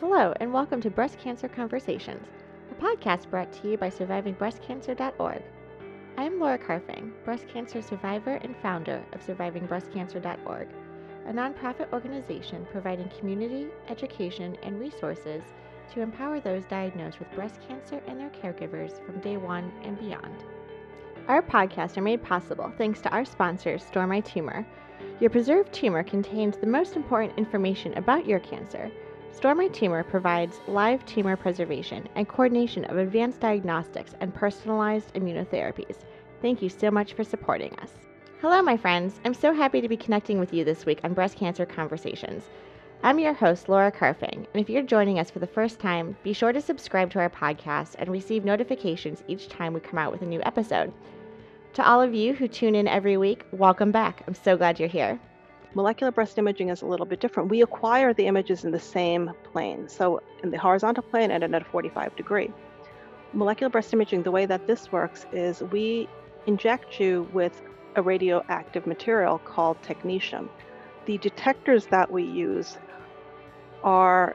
Hello, and welcome to Breast Cancer Conversations, a podcast brought to you by SurvivingBreastCancer.org. I'm Laura Carfang, breast cancer survivor and founder of SurvivingBreastCancer.org, a nonprofit organization providing community, education, and resources to empower those diagnosed with breast cancer and their caregivers from day one and beyond. Our podcasts are made possible thanks to our sponsor, Store My Tumor. Your preserved tumor contains the most important information about your cancer Store My Tumor provides live tumor preservation and coordination of advanced diagnostics and personalized immunotherapies. Thank you so much for supporting us. Hello, my friends. I'm so happy to be connecting with you this week on Breast Cancer Conversations. I'm your host, Laura Carfang, and if you're joining us for the first time, be sure to subscribe to our podcast and receive notifications each time we come out with a new episode. To all of you who tune in every week, welcome back. I'm so glad you're here. Molecular breast imaging is a little bit different. We acquire the images in the same plane, so in the horizontal plane and at a 45 degree. Molecular breast imaging, the way that this works is we inject you with a radioactive material called technetium. The detectors that we use are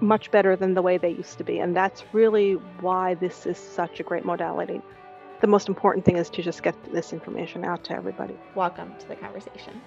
much better than the way they used to be, and that's really why this is such a great modality. The most important thing is to just get this information out to everybody. Welcome to the conversation.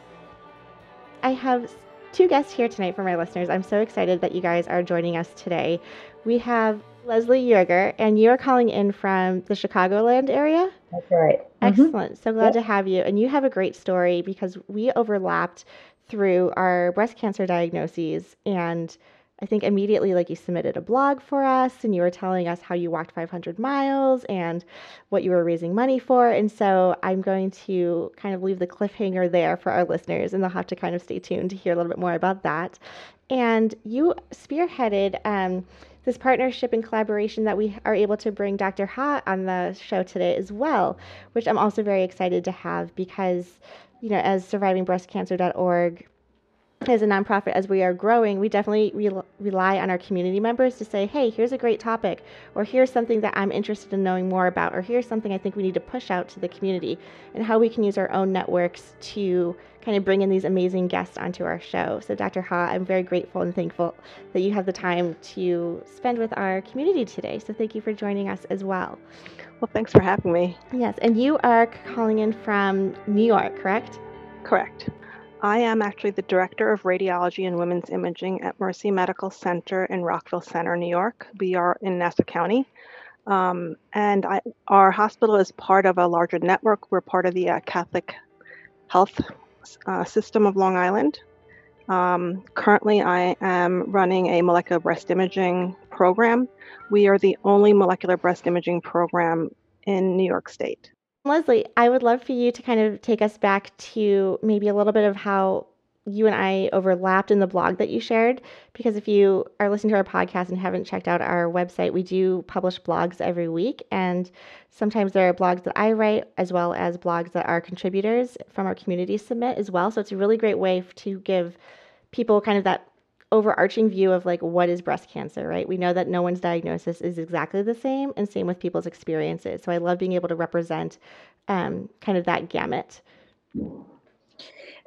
I have two guests here tonight for my listeners. I'm so excited that you guys are joining us today. We have Leslie Yerger, and you are calling in from the Chicagoland area. That's right. Mm-hmm. Excellent. Mm-hmm. So glad yep. to have you. And you have a great story because we overlapped through our breast cancer diagnoses and I think immediately, like you submitted a blog for us and you were telling us how you walked 500 miles and what you were raising money for. And so I'm going to kind of leave the cliffhanger there for our listeners and they'll have to kind of stay tuned to hear a little bit more about that. And you spearheaded um, this partnership and collaboration that we are able to bring Dr. Ha on the show today as well, which I'm also very excited to have because, you know, as survivingbreastcancer.org as a nonprofit, as we are growing, we definitely re- rely on our community members to say, hey, here's a great topic, or here's something that I'm interested in knowing more about, or here's something I think we need to push out to the community, and how we can use our own networks to kind of bring in these amazing guests onto our show. So, Dr. Ha, I'm very grateful and thankful that you have the time to spend with our community today. So, thank you for joining us as well. Well, thanks for having me. Yes, and you are calling in from New York, correct? Correct. I am actually the Director of Radiology and Women's Imaging at Mercy Medical Center in Rockville Centre, New York. We are in Nassau County. Um, and I, our hospital is part of a larger network. We're part of the uh, Catholic Health uh, System of Long Island. Um, currently, I am running a molecular breast imaging program. We are the only molecular breast imaging program in New York State. Leslie, I would love for you to kind of take us back to maybe a little bit of how you and I overlapped in the blog that you shared. Because if you are listening to our podcast and haven't checked out our website, we do publish blogs every week. And sometimes there are blogs that I write, as well as blogs that our contributors from our community submit as well. So it's a really great way to give people kind of that overarching view of like what is breast cancer, right? We know that no one's diagnosis is exactly the same, and same with people's experiences. So I love being able to represent um, kind of that gamut.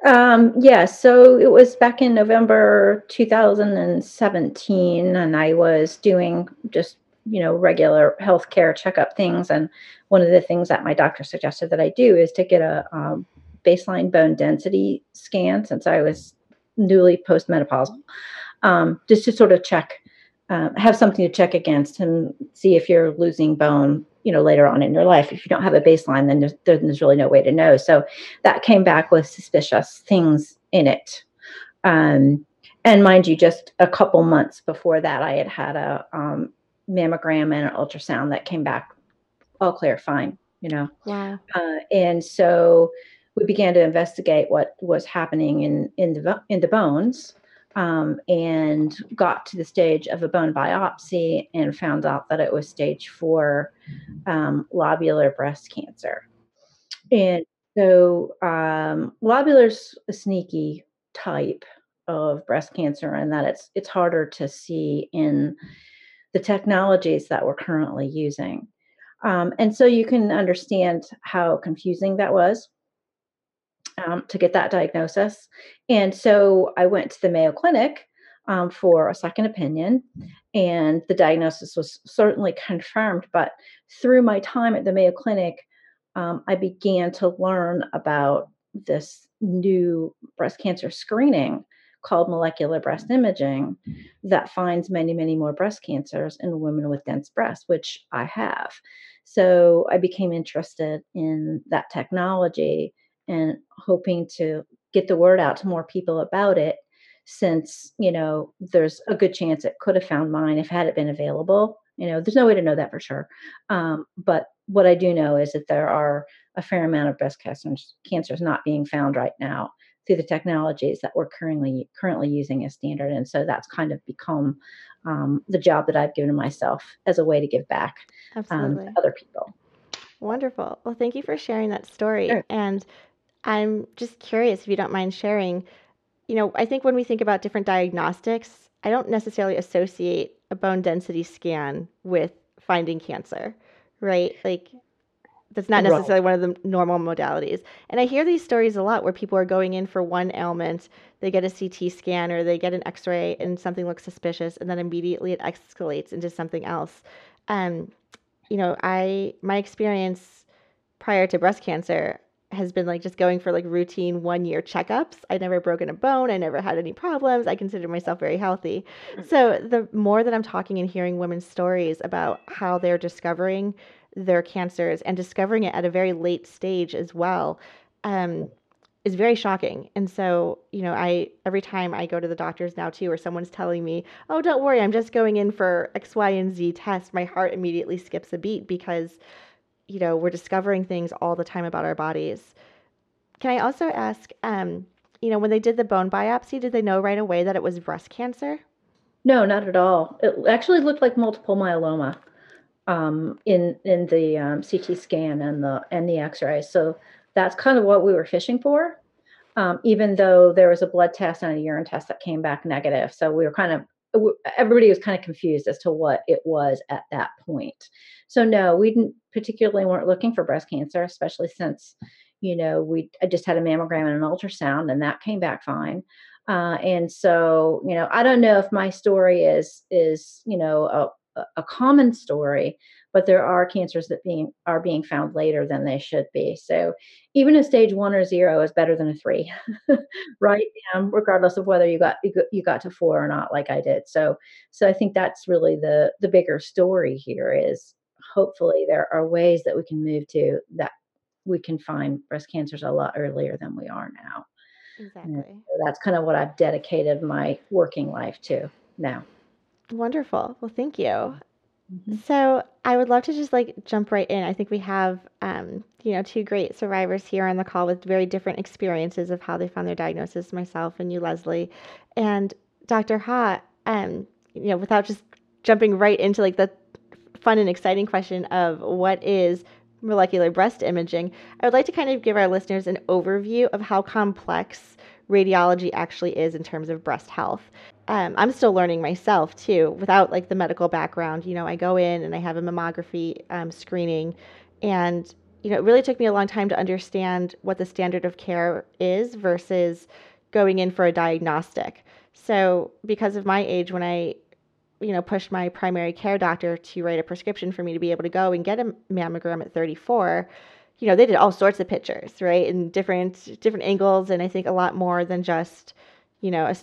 Um, yeah, so it was back in November 2017, and I was doing just you know regular healthcare checkup things, and one of the things that my doctor suggested that I do is to get a um, baseline bone density scan since I was newly postmenopausal, um, just to sort of check, uh, have something to check against and see if you're losing bone, you know, later on in your life. If you don't have a baseline, then there's, there's really no way to know. So that came back with suspicious things in it. Um, and mind you, just a couple months before that, I had had a um, mammogram and an ultrasound that came back all clear, fine, you know. Wow. Uh, and so we began to investigate what was happening in in the in the bones um, and got to the stage of a bone biopsy and found out that it was stage four um, lobular breast cancer. And so um, lobular's a sneaky type of breast cancer and that it's it's harder to see in the technologies that we're currently using. Um, and so you can understand how confusing that was um, to get that diagnosis. And so I went to the Mayo Clinic um, for a second opinion, and the diagnosis was certainly confirmed. But through my time at the Mayo Clinic, um, I began to learn about this new breast cancer screening called molecular breast imaging that finds many, many more breast cancers in women with dense breasts, which I have. So I became interested in that technology and hoping to get the word out to more people about it since you know there's a good chance it could have found mine if had it been available you know there's no way to know that for sure um, but what i do know is that there are a fair amount of breast cancers, cancers not being found right now through the technologies that we're currently currently using as standard and so that's kind of become um, the job that i've given myself as a way to give back um, to other people. Wonderful. Well thank you for sharing that story sure. and i'm just curious if you don't mind sharing you know, I think when we think about different diagnostics, I don't necessarily associate a bone density scan with finding cancer, right? Like that's not necessarily right. one of the normal modalities. And I hear these stories a lot where people are going in for one ailment, they get a CT scan or they get an X-ray and something looks suspicious, and then immediately it escalates into something else. Um, you know, I my experience prior to breast cancer, has been like just going for like routine one year checkups. I never broken a bone. I never had any problems. I consider myself very healthy. Mm. So the more that I'm talking and hearing women's stories about how they're discovering their cancers and discovering it at a very late stage as well, um, is very shocking. And so, you know, I every time I go to the doctors now too, or someone's telling me, "Oh, don't worry, I'm just going in for X, Y, and Z test," my heart immediately skips a beat because you know, we're discovering things all the time about our bodies. Can I also ask, um, you know, when they did the bone biopsy, did they know right away that it was breast cancer? No, not at all. It actually looked like multiple myeloma um, in in the um, CT scan and the and the X-ray. So that's kind of what we were fishing for. Um, even though there was a blood test and a urine test that came back negative, so we were kind of everybody was kind of confused as to what it was at that point. So no, we didn't particularly weren't looking for breast cancer, especially since you know we I just had a mammogram and an ultrasound, and that came back fine. Uh, and so you know I don't know if my story is is you know a, a common story, but there are cancers that being are being found later than they should be. So even a stage one or zero is better than a three, right? Um, regardless of whether you got you got to four or not, like I did. So so I think that's really the the bigger story here is hopefully there are ways that we can move to that we can find breast cancers a lot earlier than we are now. Exactly. So that's kind of what I've dedicated my working life to now. Wonderful. Well, thank you. Mm-hmm. So I would love to just like jump right in. I think we have, um, you know, two great survivors here on the call with very different experiences of how they found their diagnosis. Myself and you, Leslie, and Dr. Ha. Um, you know, without just jumping right into like the fun and exciting question of what is molecular breast imaging, I would like to kind of give our listeners an overview of how complex radiology actually is in terms of breast health um, I'm still learning myself too, without like the medical background. You know, I go in and I have a mammography um, screening, and you know, it really took me a long time to understand what the standard of care is versus going in for a diagnostic. So, because of my age, when I you know pushed my primary care doctor to write a prescription for me to be able to go and get a mammogram at 34 you know they did all sorts of pictures right in different different angles and i think a lot more than just you know a,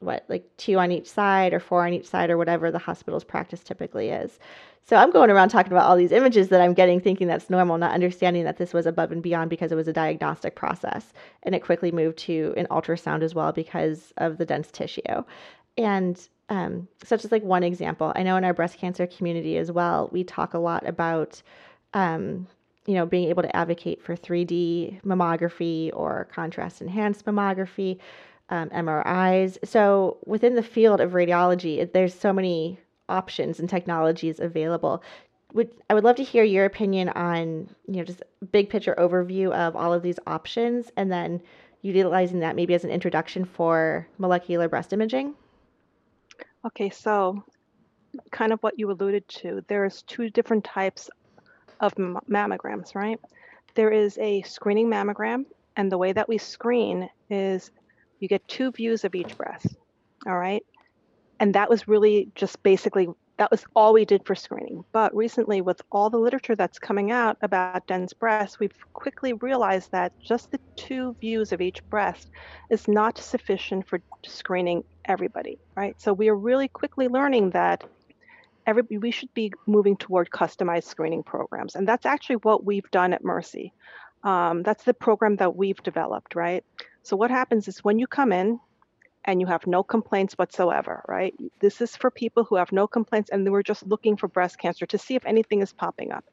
what like two on each side or four on each side or whatever the hospital's practice typically is. So I'm going around talking about all these images that I'm getting, thinking that's normal, not understanding that this was above and beyond because it was a diagnostic process. And it quickly moved to an ultrasound as well because of the dense tissue. And um, such as like one example, I know in our breast cancer community as well, we talk a lot about, um, you know, being able to advocate for 3D mammography or contrast enhanced mammography um, MRIs. So within the field of radiology, there's so many options and technologies available. Would I would love to hear your opinion on you know just big picture overview of all of these options, and then utilizing that maybe as an introduction for molecular breast imaging. Okay, so kind of what you alluded to, there's two different types of mammograms, right? There is a screening mammogram, and the way that we screen is you get two views of each breast. All right. and that was really just basically that was all we did for screening. But recently, with all the literature that's coming out about dense breasts, we've quickly realized that just the two views of each breast is not sufficient for screening everybody, right? So we are really quickly learning that every, we should be moving toward customized screening programs. And that's actually what we've done at Mercy. Um, that's the program that we've developed, right? So what happens is when you come in, and you have no complaints whatsoever, right? This is for people who have no complaints and we're just looking for breast cancer to see if anything is popping up.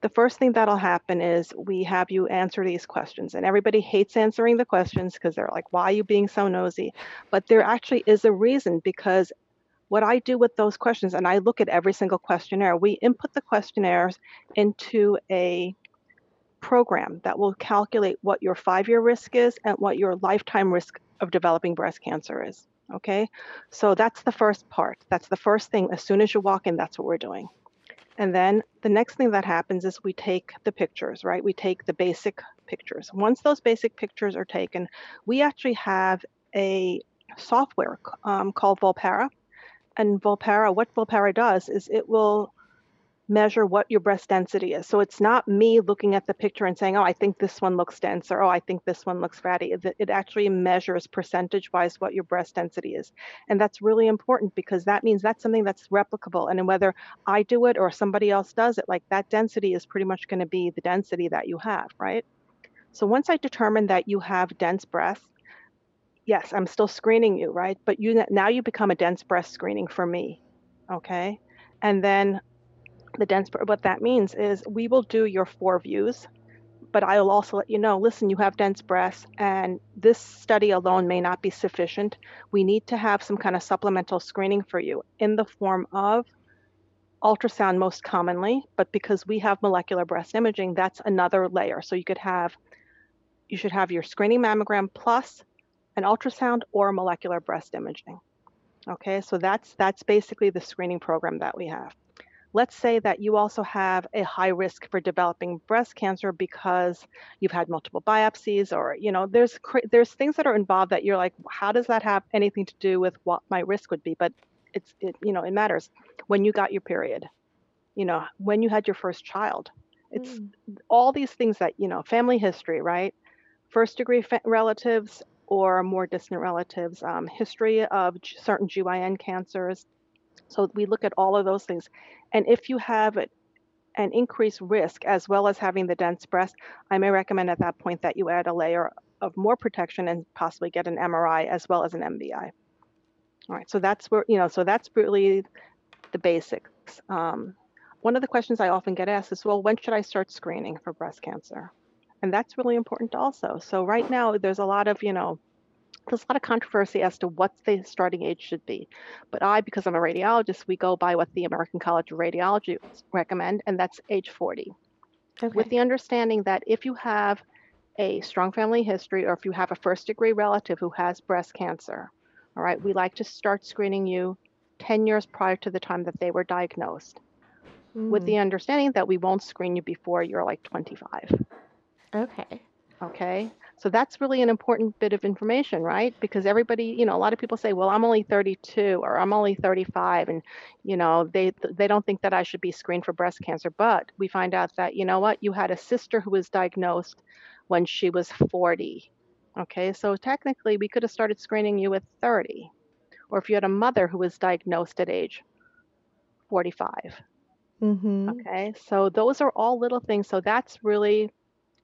The first thing that'll happen is we have you answer these questions. And everybody hates answering the questions because they're like, why are you being so nosy? But there actually is a reason because what I do with those questions, and I look at every single questionnaire, we input the questionnaires into a program that will calculate what your five year risk is and what your lifetime risk of developing breast cancer is. Okay, so that's the first part. That's the first thing. As soon as you walk in, that's what we're doing. And then the next thing that happens is we take the pictures, right? We take the basic pictures. Once those basic pictures are taken, we actually have a software um, called Volpara. And Volpara, what Volpara does is it will measure what your breast density is. So it's not me looking at the picture and saying, oh, I think this one looks dense or oh, I think this one looks fatty. It, it actually measures percentage wise what your breast density is. And that's really important because that means that's something that's replicable. And whether I do it or somebody else does it, like that density is pretty much going to be the density that you have, right? So once I determine that you have dense breasts, yes, I'm still screening you, right? But you now you become a dense breast screening for me. Okay. And then the dense what that means is we will do your four views but i'll also let you know listen you have dense breasts and this study alone may not be sufficient we need to have some kind of supplemental screening for you in the form of ultrasound most commonly but because we have molecular breast imaging that's another layer so you could have you should have your screening mammogram plus an ultrasound or molecular breast imaging. Okay so that's that's basically the screening program that we have. Let's say that you also have a high risk for developing breast cancer because you've had multiple biopsies or you know there's there's things that are involved that you're like how does that have anything to do with what my risk would be? But it's it you know it matters when you got your period you know when you had your first child. It's mm. all these things that you know family history right? First degree fa- relatives or more distant relatives um, history of certain gyn cancers so we look at all of those things. And if you have an increased risk as well as having the dense breast, I may recommend at that point that you add a layer of more protection and possibly get an MRI as well as an MBI. All right, so that's where, you know, so that's really the basics. Um, one of the questions I often get asked is, well, when should I start screening for breast cancer? And that's really important also. So right now, there's a lot of, you know, there's a lot of controversy as to what the starting age should be. But I, because I'm a radiologist, we go by what the American College of Radiology recommend, and that's age 40. Okay. With the understanding that if you have a strong family history or if you have a first degree relative who has breast cancer, all right, we like to start screening you 10 years prior to the time that they were diagnosed, mm. with the mm. understanding that we won't screen you before you're like 25. Okay. Okay. So that's really an important bit of information, right? Because everybody, you know, a lot of people say, "Well, I'm only 32 or I'm only 35," and you know, they they don't think that I should be screened for breast cancer. But we find out that you know what, you had a sister who was diagnosed when she was 40. Okay, so technically, we could have started screening you at 30, or if you had a mother who was diagnosed at age 45. Mm-hmm. Okay, so those are all little things. So that's really,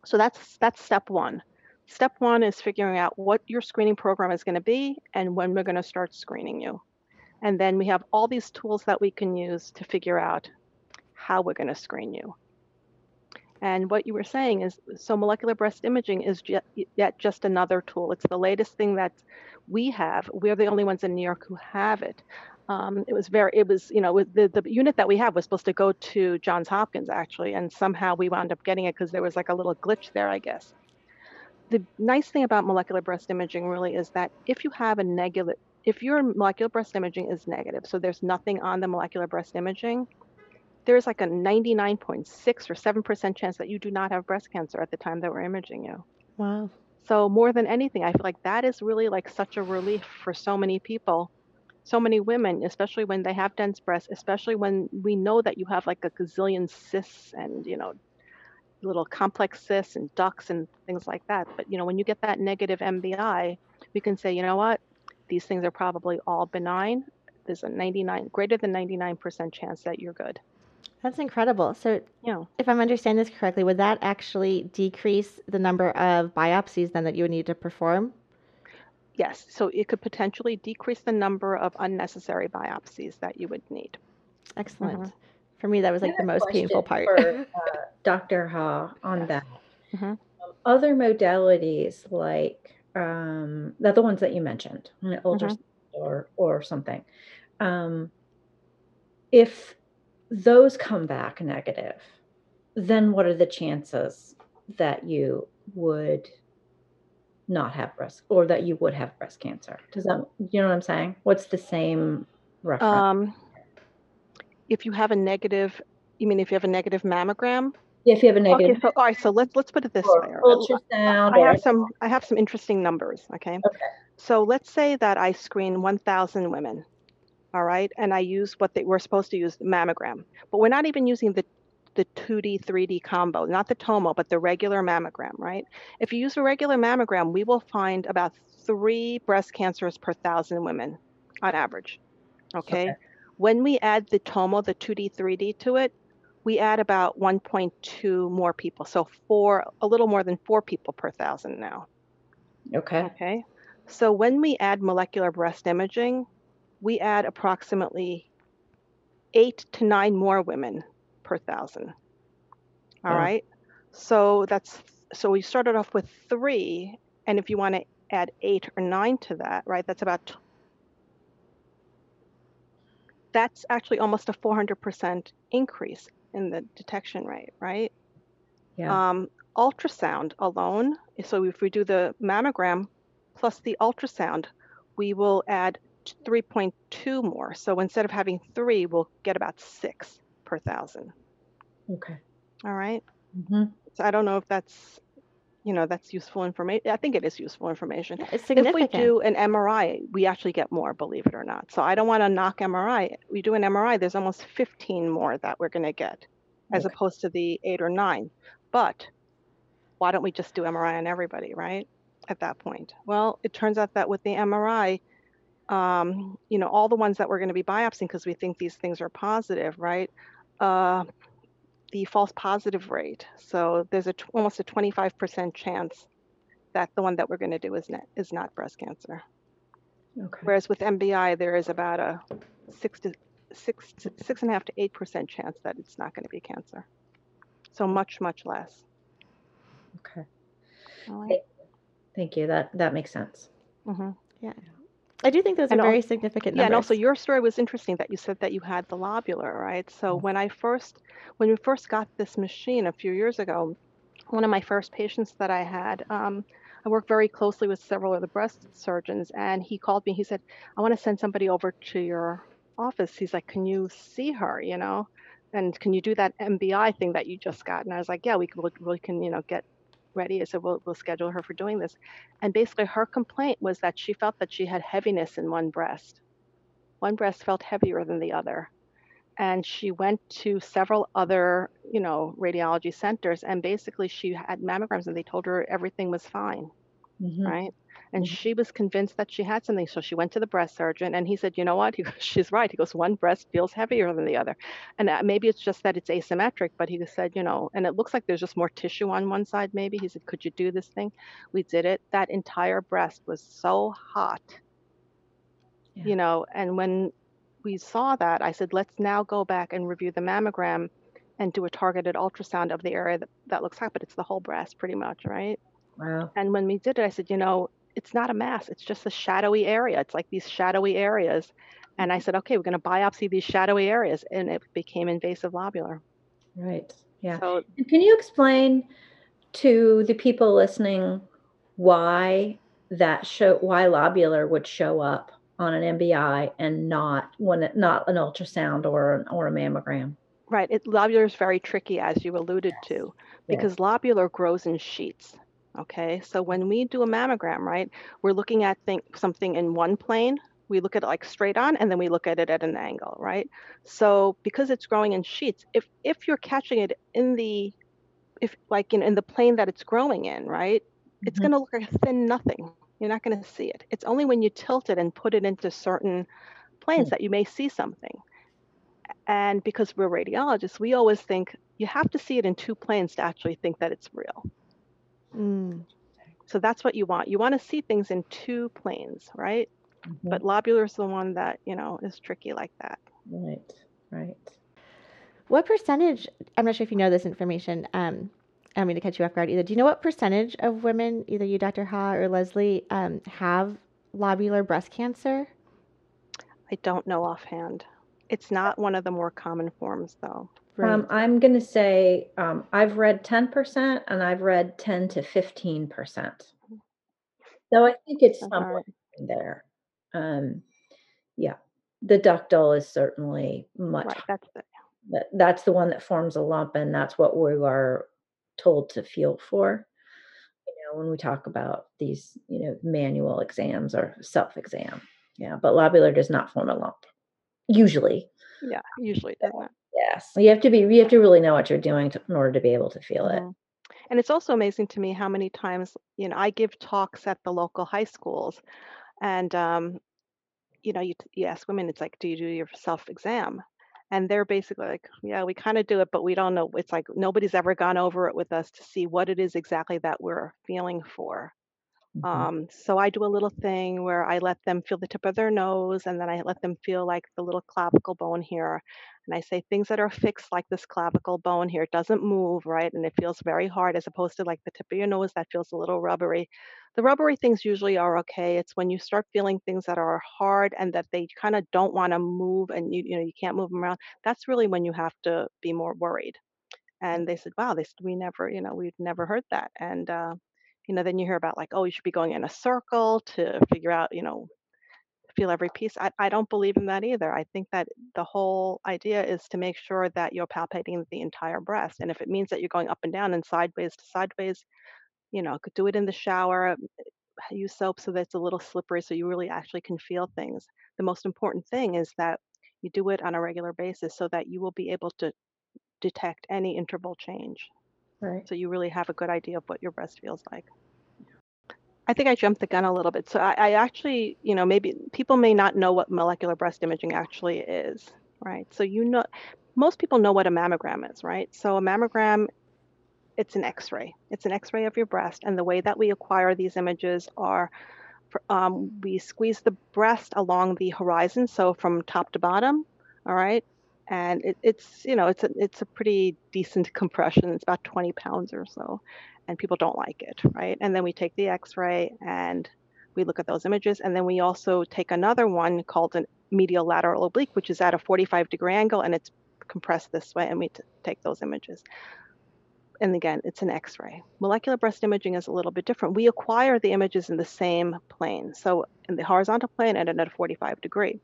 so that's that's step one. Step one is figuring out what your screening program is going to be and when we're going to start screening you. And then we have all these tools that we can use to figure out how we're going to screen you. And what you were saying is so molecular breast imaging is yet just another tool. It's the latest thing that we have. We're the only ones in New York who have it. Um, it was very, it was, you know, the, the unit that we have was supposed to go to Johns Hopkins actually, and somehow we wound up getting it because there was like a little glitch there, I guess the nice thing about molecular breast imaging really is that if you have a negative, if your molecular breast imaging is negative, so there's nothing on the molecular breast imaging, there's like a 99.6 or 7% chance that you do not have breast cancer at the time that we're imaging you. Wow. So more than anything, I feel like that is really like such a relief for so many people. So many women, especially when they have dense breasts, especially when we know that you have like a gazillion cysts and, you know, little complex cysts and ducts and things like that. But, you know, when you get that negative MBI, we can say, you know what, these things are probably all benign. There's a 99, greater than 99% chance that you're good. That's incredible. So, Yeah. if I'm understanding this correctly, would that actually decrease the number of biopsies then that you would need to perform? Yes. So it could potentially decrease the number of unnecessary biopsies that you would need. Excellent. For me, that was like the most painful part. for, uh, Dr. Ha on that. Mhm. Um, other modalities like um, the other ones that you mentioned, you know, ultrasound or or something. Um, if those come back negative, then what are the chances that you would not have breast or that you would have breast cancer? Does that you know what I'm saying? What's the same reference? Um, if you have a negative, you mean if you have a negative mammogram? Yeah, if you have a negative Okay, so all right, so let's let's put it this way. ultrasound I or have some I have some interesting numbers, okay? Okay. So let's say that I screen 1,000 women, all right, and I use what they were supposed to use, the mammogram, but we're not even using the the 2D, 3D combo, not the tomo, but the regular mammogram, right? If you use a regular mammogram, we will find about three breast cancers per thousand women on average. Okay. Okay. When we add the tomo, the 2D, 3D to it, we add about 1.2 more people. So four, a little more than four people per thousand now. okay. Okay. So when we add molecular breast imaging, we add approximately eight to nine more women per thousand. All Wow. right. So that's so we started off with three, and if you want to add eight or nine to that, right, that's about that's actually almost a 400% increase in the detection rate, right? Yeah. Um, ultrasound alone, so if we do the mammogram plus the ultrasound, we will add 3.2 more. So instead of having three, we'll get about six per thousand. Okay. All right. hmm So I don't know if that's, you know, that's useful information. I think it is useful information. Yeah, It's If we do an MRI, we actually get more, believe it or not. So I don't want to knock MRI. We do an MRI, there's almost 15 more that we're going to get, as Okay. opposed to the eight or nine. But why don't we just do MRI on everybody, right? At that point. Well, it turns out that with the MRI, um, you know, all the ones that we're going to be biopsying because we think these things are positive, right? Uh, the false positive rate. So there's a t- almost a 25% chance that the one that we're going to do is not, is not breast cancer. Okay. Whereas with MBI, there is about a six to six to six and a half to eight percent chance that it's not going to be cancer. So much, much less. Okay. Right. Thank you. That that makes sense. Mhm. I do think those And are very significant Yeah, and also your story was interesting that you said that you had the lobular, right? So when I first, when we first got this machine a few years ago, one of my first patients that I had, um, I worked very closely with several of the breast surgeons, and he called me. He said, "I want to send somebody over to your office." He's like, "Can you see her? You know, and can you do that MBI thing that you just got?" And I was like, "Yeah, we can. We can. You know, get ready." I said, "We'll we'll schedule her for doing this." And basically, her complaint was that she felt that she had heaviness in one breast. One breast felt heavier than the other. And she went to several other, you know, radiology centers, and basically she had mammograms, and they told her everything was fine, Mhm. right? And Mhm. she was convinced that she had something, so she went to the breast surgeon, and he said, "You know what? He goes, She's right." He goes, "One breast feels heavier than the other, and uh, maybe it's just that it's asymmetric." But he said, "You know, and it looks like there's just more tissue on one side. Maybe." He said, "Could you do this thing?" We did it. That entire breast was so hot Yeah. you know and when we saw that i said let's now go back and review the mammogram and do a targeted ultrasound of the area that, that looks hot but it's the whole breast pretty much right Wow. and when we did it i said you know it's not a mass it's just a shadowy area it's like these shadowy areas and i said okay we're going to biopsy these shadowy areas and it became invasive lobular Right. Yeah. so Can you explain to the people listening why that show why lobular would show up on an MBI and not when it, not an ultrasound or an, or a mammogram? right it lobular is very tricky as you alluded to because lobular grows in sheets okay so when we do a mammogram right we're looking at think, something in one plane We look at it like straight on and then we look at it at an angle, right? So because it's growing in sheets, if if you're catching it in the if like in, in the plane that it's growing in, right? It's Mhm. going to look like a thin nothing. You're not going to see it. It's only when you tilt it and put it into certain planes Hmm. that you may see something. And because we're radiologists, we always think you have to see it in two planes to actually think that it's real. Mm. So that's what you want. You want to see things in two planes, right? Mhm. But lobular is the one that, you know, is tricky like that. Right, right. What percentage? I'm not sure if you know this information. Um, I don't mean to catch you off guard either. Do you know what percentage of women, either you, Dr. Ha, or Leslie, um, have lobular breast cancer? I don't know offhand. It's not one of the more common forms, though. Um, I'm going to say um, I've read 10% and I've read 10 to 15%. So I think it's somewhere right. in there. Um, yeah, the ductal is certainly much. Right. That's the, That, that's the one that forms a lump, and that's what we are told to feel for. You know, when we talk about these, you know, manual exams or self exam. Yeah, but lobular does not form a lump. Usually, yeah, usually doesn't. Yes. You have to be. You have to really know what you're doing to, in order to be able to feel it. Mhm. And it's also amazing to me how many times, you know, I give talks at the local high schools and, um, you know, you, you ask women, it's like, do you do your self exam? And they're basically like, yeah, we kind of do it, but we don't know. It's like nobody's ever gone over it with us to see what it is exactly that we're feeling for. Mhm. Um, so I do a little thing where I let them feel the tip of their nose and then I let them feel like the little clavicle bone here. And I say things that are fixed like this clavicle bone here. It doesn't move, right? And it feels very hard as opposed to like the tip of your nose that feels a little rubbery. The rubbery things usually are okay. It's when you start feeling things that are hard and that they kind of don't want to move and you you know you can't move them around. That's really when you have to be more worried. And they said, wow, they said, we never, you know, we've never heard that. And, uh, you know, then you hear about like, oh, you should be going in a circle to figure out, you know, feel every piece. I, I don't believe in that either. I think that the whole idea is to make sure that you're palpating the entire breast. And if it means that you're going up and down and sideways to sideways, you know, do it in the shower, use soap so that it's a little slippery so you really actually can feel things. The most important thing is that you do it on a regular basis so that you will be able to detect any interval change. Right. So you really have a good idea of what your breast feels like. I think I jumped the gun a little bit. So I, I actually, you know, maybe people may not know what molecular breast imaging actually is, right? So you know, most people know what a mammogram is, right? So a mammogram, it's an X-ray. It's an X-ray of your breast, and the way that we acquire these images are, um, we squeeze the breast along the horizon, so from top to bottom, all right. And it, it's, you know, it's a it's a pretty decent compression. It's about 20 pounds or so, and people don't like it, right? And then we take the X-ray and we look at those images, and then we also take another one called an medial lateral oblique, which is at a 45 degree angle, and it's compressed this way, and we t- take those images. And again, it's an X-ray. Molecular breast imaging is a little bit different. We acquire the images in the same plane, so in the horizontal plane and at a 45 degree.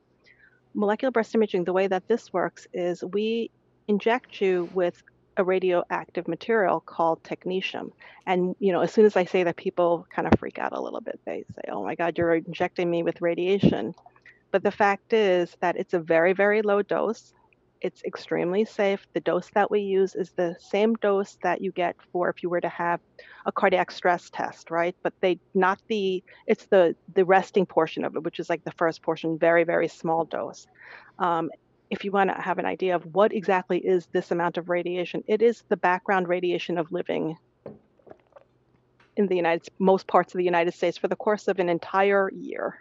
Molecular breast imaging, the way that this works is we inject you with a radioactive material called technetium. And you know, as soon as I say that, people kind of freak out a little bit. They say, "Oh my God, you're injecting me with radiation." But the fact is that it's a very, very low dose. It's extremely safe. The dose that we use is the same dose that you get for if you were to have a cardiac stress test, right? But they not the it's the the resting portion of it, which is like the first portion, very, very small dose. Um, if you want to have an idea of what exactly is this amount of radiation, it is the background radiation of living in the United most parts of the United States for the course of an entire year.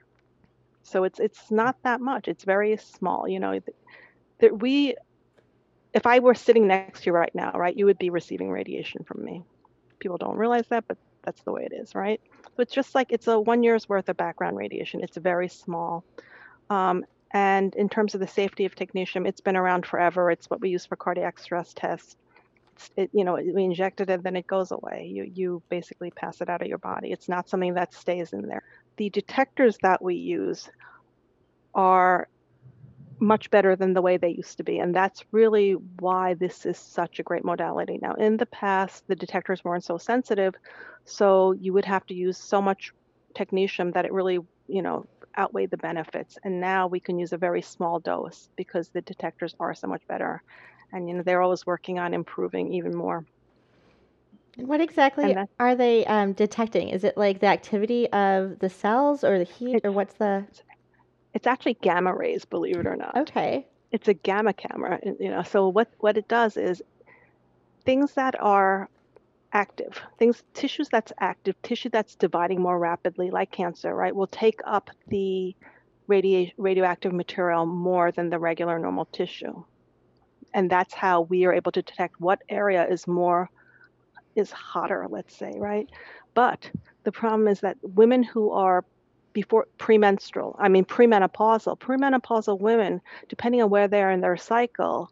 So it's it's not that much. It's very small. You know, that we, if I were sitting next to you right now, right, you would be receiving radiation from me. People don't realize that, but that's the way it is, right? So it's just like it's a one year's worth of background radiation. It's very small. Um, and in terms of the safety of technetium, it's been around forever. It's what we use for cardiac stress tests. It, you know, we inject it and then it goes away. You you basically pass it out of your body. It's not something that stays in there. The detectors that we use are much better than the way they used to be. And that's really why this is such a great modality. Now, in the past, the detectors weren't so sensitive, so you would have to use so much technetium that it really, you know, outweighed the benefits. And now we can use a very small dose because the detectors are so much better. And you know they're always working on improving even more. And what exactly are they um, detecting? Is it like the activity of the cells or the heat, It- or what's the? It's actually gamma rays, believe it or not. Okay. it's a gamma camera you know so what what it does is things that are active things tissues that's active tissue that's dividing more rapidly like cancer right will take up the radioactive material more than the regular normal tissue and that's how we are able to detect what area is more is hotter let's say right but the problem is that women who are before premenstrual i mean premenopausal premenopausal women depending on where they are in their cycle,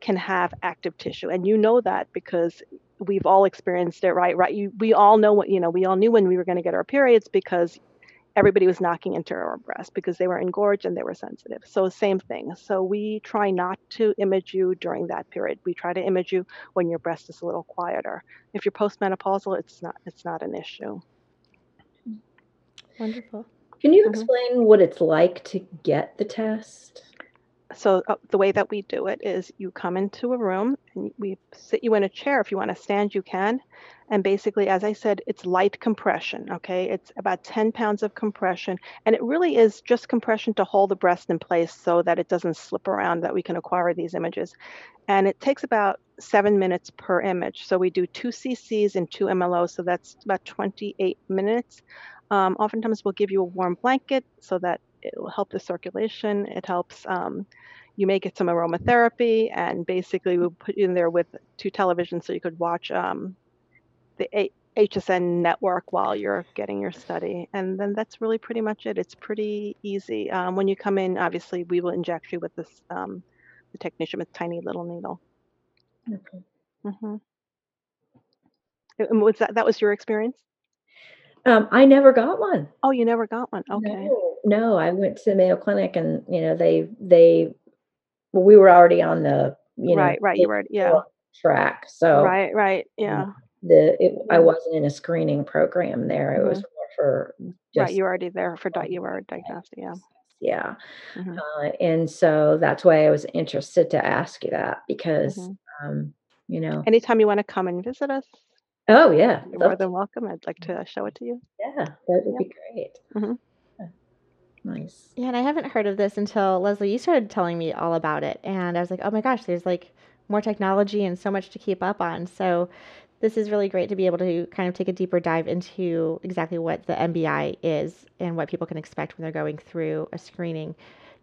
can have active tissue. And you know that because we've all experienced it, right? Right. You, we all know what, you know, we all knew when we were going to get our periods because everybody was knocking into our breast because they were engorged and they were sensitive. So same thing. So we try not to image you during that period. We try to image you when your breast is a little quieter. If you're postmenopausal, it's not it's not an issue. Wonderful. Can you Mhm. explain what it's like to get the test? so uh, the way that we do it is you come into a room and we sit you in a chair if you want to stand you can and basically as i said it's light compression okay it's about 10 pounds of compression and it really is just compression to hold the breast in place so that it doesn't slip around that we can acquire these images and it takes about seven minutes per image so we do two cc's and two mlos so that's about 28 minutes um, oftentimes we'll give you a warm blanket so that it will help the circulation. It helps. Um, you may get some aromatherapy, and basically we'll put you in there with two televisions so you could watch um, the A- HSN network while you're getting your study. And then that's really pretty much it. It's pretty easy. Um, when you come in, obviously we will inject you with this um, the technetium with tiny little needle. Okay. hmm Was that that was your experience? Um, I never got one. Oh, you never got one. Okay. No, no, I went to the Mayo Clinic and, you know, they, they, well, we were already on the, you know, right. Right. You were. Yeah. track. So Right. Right. Yeah. the, it, I wasn't in a screening program there. It was more for Right. You were already there for di- you were diagnostic. Yeah. yeah. Mhm. Uh, and so that's why I was interested to ask you that because, Mhm. um, you know, Anytime you want to come and visit us, oh yeah, you're more than welcome. I'd like to show it to you. Yeah, that would Yep. be great. Mhm. Yeah. Nice. Yeah, and I haven't heard of this until Leslie, you started telling me all about it. And I was like, oh my gosh, there's like more technology and so much to keep up on. So this is really great to be able to kind of take a deeper dive into exactly what the MBI is and what people can expect when they're going through a screening.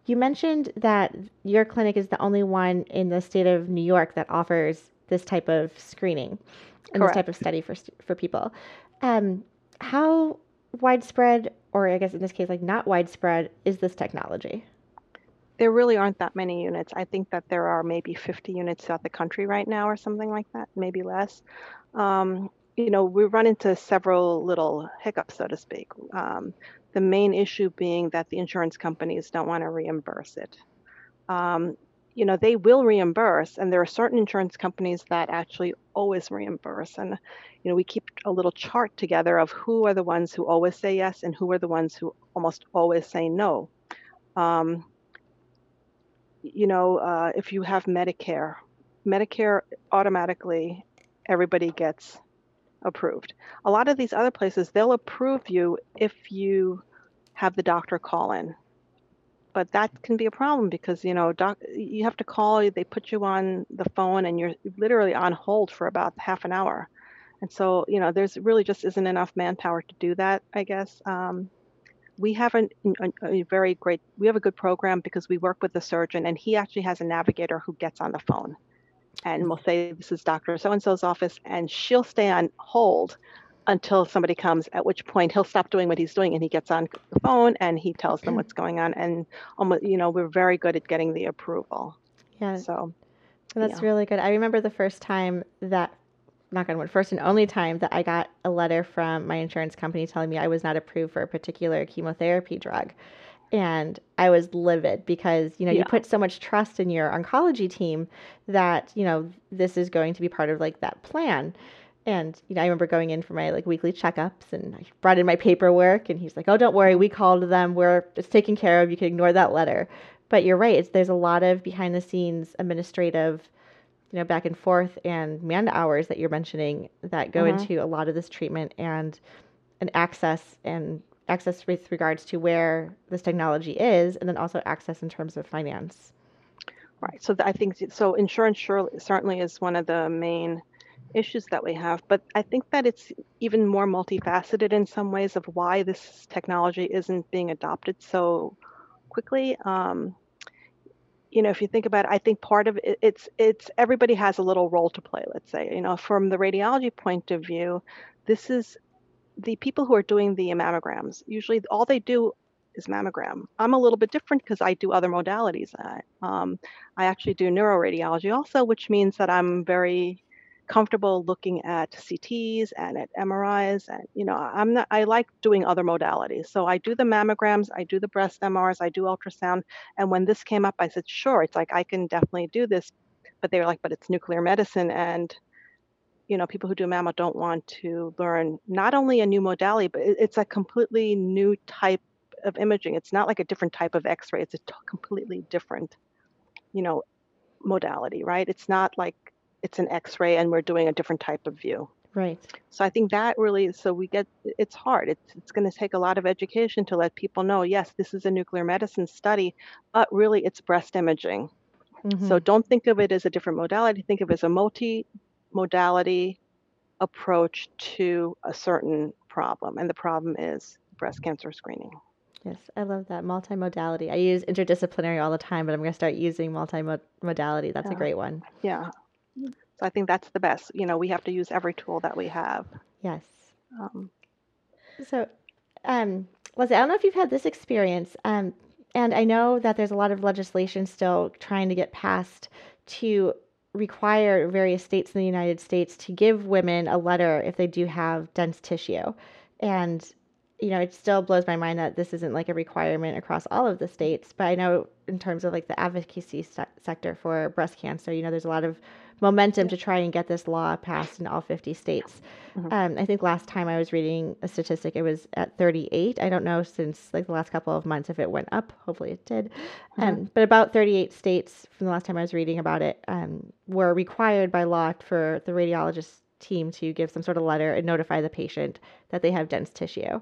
You mentioned that your clinic is the only one in the state of New York that offers this type of screening and this type of study for for people. Um, how widespread, or I guess in this case, like not widespread, is this technology? There really aren't that many units. I think that there are maybe 50 units throughout the country right now, or something like that, maybe less. Um, you know, we run into several little hiccups, so to speak. Um, the main issue being that the insurance companies don't want to reimburse it. Um, you know, they will reimburse, and there are certain insurance companies that actually always reimburse. And, you know, we keep a little chart together of who are the ones who always say yes and who are the ones who almost always say no. Um, you know, uh, if you have Medicare, Medicare automatically everybody gets approved. A lot of these other places, they'll approve you if you have the doctor call in. But that can be a problem because, you know, doc, you have to call, they put you on the phone and you're literally on hold for about half an hour. And so, you know, there's really just isn't enough manpower to do that, I guess. Um, we have an, a, a very great, we have a good program because we work with the surgeon and he actually has a navigator who gets on the phone and we'll say this is Dr. So and so's office, and she'll stay on hold until somebody comes, at which point he'll stop doing what he's doing and he gets on the phone and he tells them mm. what's going on. And almost, you know, we're very good at getting the approval. Yeah, So, that's yeah. really good. I remember the first time that, not gonna win, first and only time that I got a letter from my insurance company telling me I was not approved for a particular chemotherapy drug. And I was livid because, you know, you put so much trust in your oncology team that, you know, this is going to be part of like that plan. And you know, I remember going in for my like weekly checkups, and I brought in my paperwork, and he's like, "Oh, don't worry, we called them. We're it's taken care of. You can ignore that letter." But you're right. It's, there's a lot of behind the scenes administrative, you know, back and forth and man hours that you're mentioning that go Mhm. into a lot of this treatment and and access and access with regards to where this technology is, and then also access in terms of finance. Right. So th- I think so. Insurance surely, certainly is one of the main issues that we have, but I think that it's even more multifaceted in some ways of why this technology isn't being adopted so quickly. Um, you know, if you think about it, I think part of it, it's it's everybody has a little role to play. Let's say, you know, from the radiology point of view, this is the people who are doing the mammograms. Usually, all they do is mammogram. I'm a little bit different because I do other modalities. I, um, I actually do neuroradiology also, which means that I'm very comfortable looking at CTs and at MRIs and you know I'm not I like doing other modalities. So I do the mammograms, I do the breast MRs, I do ultrasound and when this came up I said sure, it's like I can definitely do this but they were like but it's nuclear medicine and you know people who do mammo don't want to learn not only a new modality but it's a completely new type of imaging. It's not like a different type of x-ray, it's a t- completely different you know modality, right? It's not like it's an X-ray and we're doing a different type of view. Right. So I think that really, so we get, it's hard. It's it's going to take a lot of education to let people know, yes, this is a nuclear medicine study, but really it's breast imaging. So Mhm. don't think of it as a different modality. Think of it as a multi-modality approach to a certain problem, and the problem is breast cancer screening. Yes, I love that multimodality. I use interdisciplinary all the time, but I'm going to start using multimodality. That's a great one. Yeah. So I think that's the best. You know, we have to use every tool that we have. Yes. Um, So, um, Leslie, I don't know if you've had this experience, um, and I know that there's a lot of legislation still trying to get passed to require various states in the United States to give women a letter if they do have dense tissue. And, you know, it still blows my mind that this isn't like a requirement across all of the states. But I know in terms of like the advocacy se- sector for breast cancer, you know, there's a lot of momentum to try and get this law passed in all 50 states. Mhm. Um, I think last time I was reading a statistic, it was at 38. I don't know since like the last couple of months if it went up. Hopefully it did. Um, but about 38 states from the last time I was reading about it um, were required by law for the radiologist team to give some sort of letter and notify the patient that they have dense tissue.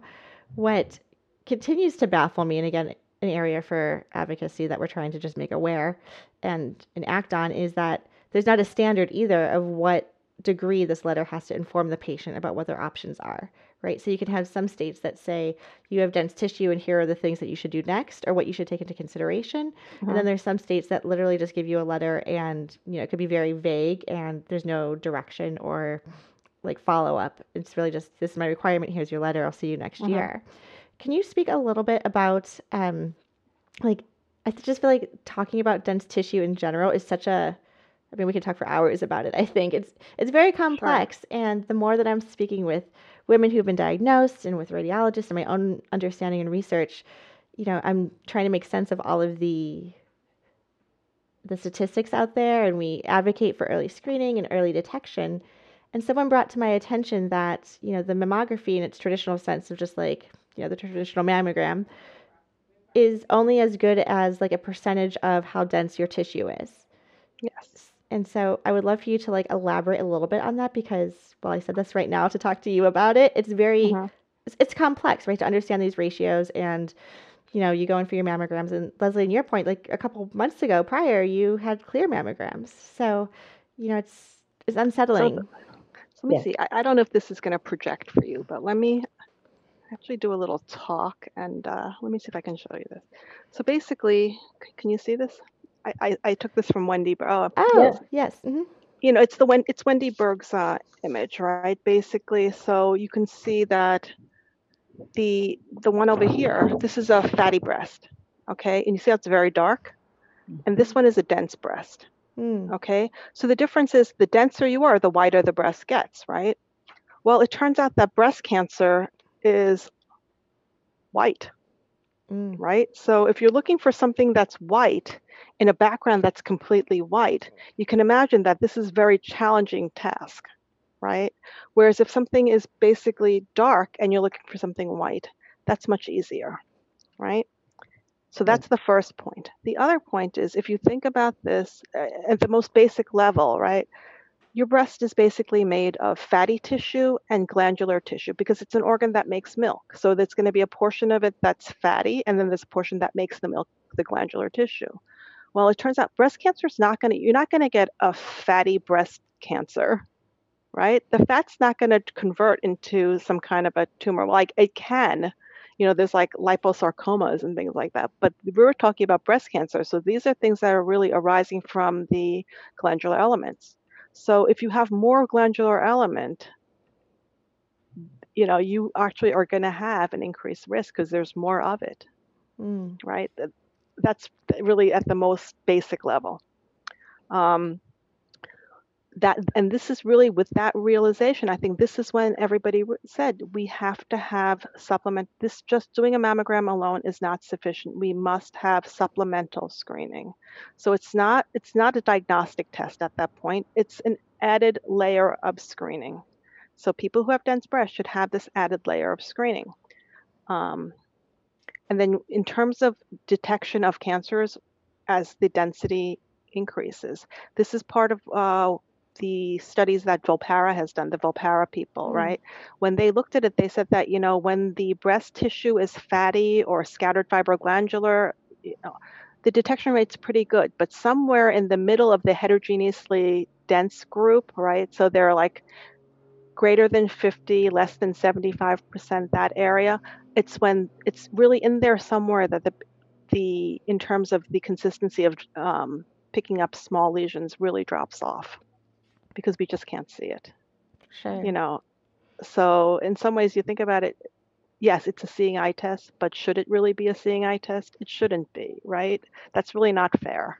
What continues to baffle me, and again, an area for advocacy that we're trying to just make aware and, and act on, is that there's not a standard either of what degree this letter has to inform the patient about what their options are, right? So you can have some states that say you have dense tissue and here are the things that you should do next or what you should take into consideration. And then there's some states that literally just give you a letter and, you know, it could be very vague and there's no direction or like follow up. It's really just this is my requirement, here's your letter, I'll see you next Mhm. year. Can you speak a little bit about um like I just feel like talking about dense tissue in general is such a I mean, we could talk for hours about it. I think it's it's very complex, and the more that I'm speaking with women who've been diagnosed and with radiologists and my own understanding and research, you know, I'm trying to make sense of all of the the statistics out there, and we advocate for early screening and early detection. And someone brought to my attention that you know the mammography in its traditional sense of just like you know the traditional mammogram is only as good as like a percentage of how dense your tissue is. yes. And so I would love for you to like elaborate a little bit on that because well I said this right now to talk to you about it. It's very Mhm. it's, it's complex, right, to understand these ratios and you know, you go in for your mammograms and Leslie, in your point, like a couple months ago prior, you had clear mammograms. So, you know, it's it's unsettling. So let me Yeah. see. I, I don't know if this is going to project for you, but let me actually do a little talk and uh, let me see if I can show you this. So basically, c- can you see this? I, I, I took this from Wendy. Ber- Oh, oh, yes. hmm you know, it's the Wen- it's Wendy Berg's uh, image, right? Basically, so you can see that the the one over here, this is a fatty breast, okay, and you see how it's very dark, and this one is a dense breast. Mm. Okay, so the difference is the denser you are, the wider the breast gets, right? Well, it turns out that breast cancer is white, Mm. right? So if you're looking for something that's white in a background that's completely white, you can imagine that this is a very challenging task. right? Whereas if something is basically dark and you're looking for something white, that's much easier, right? So that's the first point. The other point is if you think about this uh, at the most basic level, right? Your breast is basically made of fatty tissue and glandular tissue because it's an organ that makes milk. So there's going to be a portion of it that's fatty, and then there's a portion that makes the milk, the glandular tissue. Well, it turns out breast cancer is not going to, you're not going to get a fatty breast cancer, right? The fat's not going to convert into some kind of a tumor. Like it can, you know, there's like liposarcomas and things like that. But we were talking about breast cancer. So these are things that are really arising from the glandular elements. So if you have more glandular element, you know, you actually are going to have an increased risk because there's more of it, Mm. right? That's really at the most basic level. Um, that and this is really with that realization i think this is when everybody said we have to have supplement this just doing a mammogram alone is not sufficient. We must have supplemental screening. So it's not it's not a diagnostic test at that point it's an added layer of screening. So people who have dense breast should have this added layer of screening. Um, and then in terms of detection of cancers as the density increases this is part of uh, the studies that Volpara has done, the Volpara people, mm. right? When they looked at it, they said that, you know, when the breast tissue is fatty or scattered fibroglandular, you know, the detection rate's pretty good, but somewhere in the middle of the heterogeneously dense group, right? So they're like greater than 50, less than 75% that area. It's when it's really in there somewhere that the the in terms of the consistency of um, picking up small lesions really drops off because we just can't see it. Sure. You know, so in some ways you think about it, yes, it's a seeing eye test, but should it really be a seeing eye test? It shouldn't be, right? That's really not fair.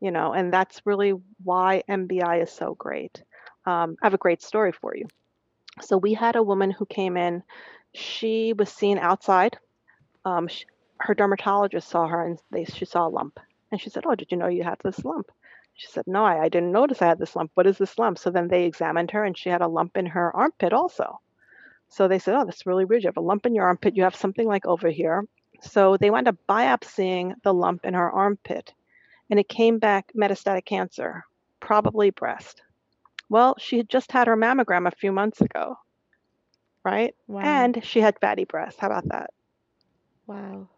You know, and that's really why MBI is so great. Um, I have a great story for you. So we had a woman who came in. She was seen outside. Um, she, her dermatologist saw her and they, she saw a lump. And she said, "Oh, did you know you had this lump?" She said, No, I, I didn't notice I had this lump. What is this lump? So then they examined her and she had a lump in her armpit also. So they said, Oh, that's really weird. You have a lump in your armpit. You have something like over here. So they wound up biopsying the lump in her armpit and it came back metastatic cancer, probably breast. Well, she had just had her mammogram a few months ago, right? Wow. And she had fatty breasts. How about that? Wow.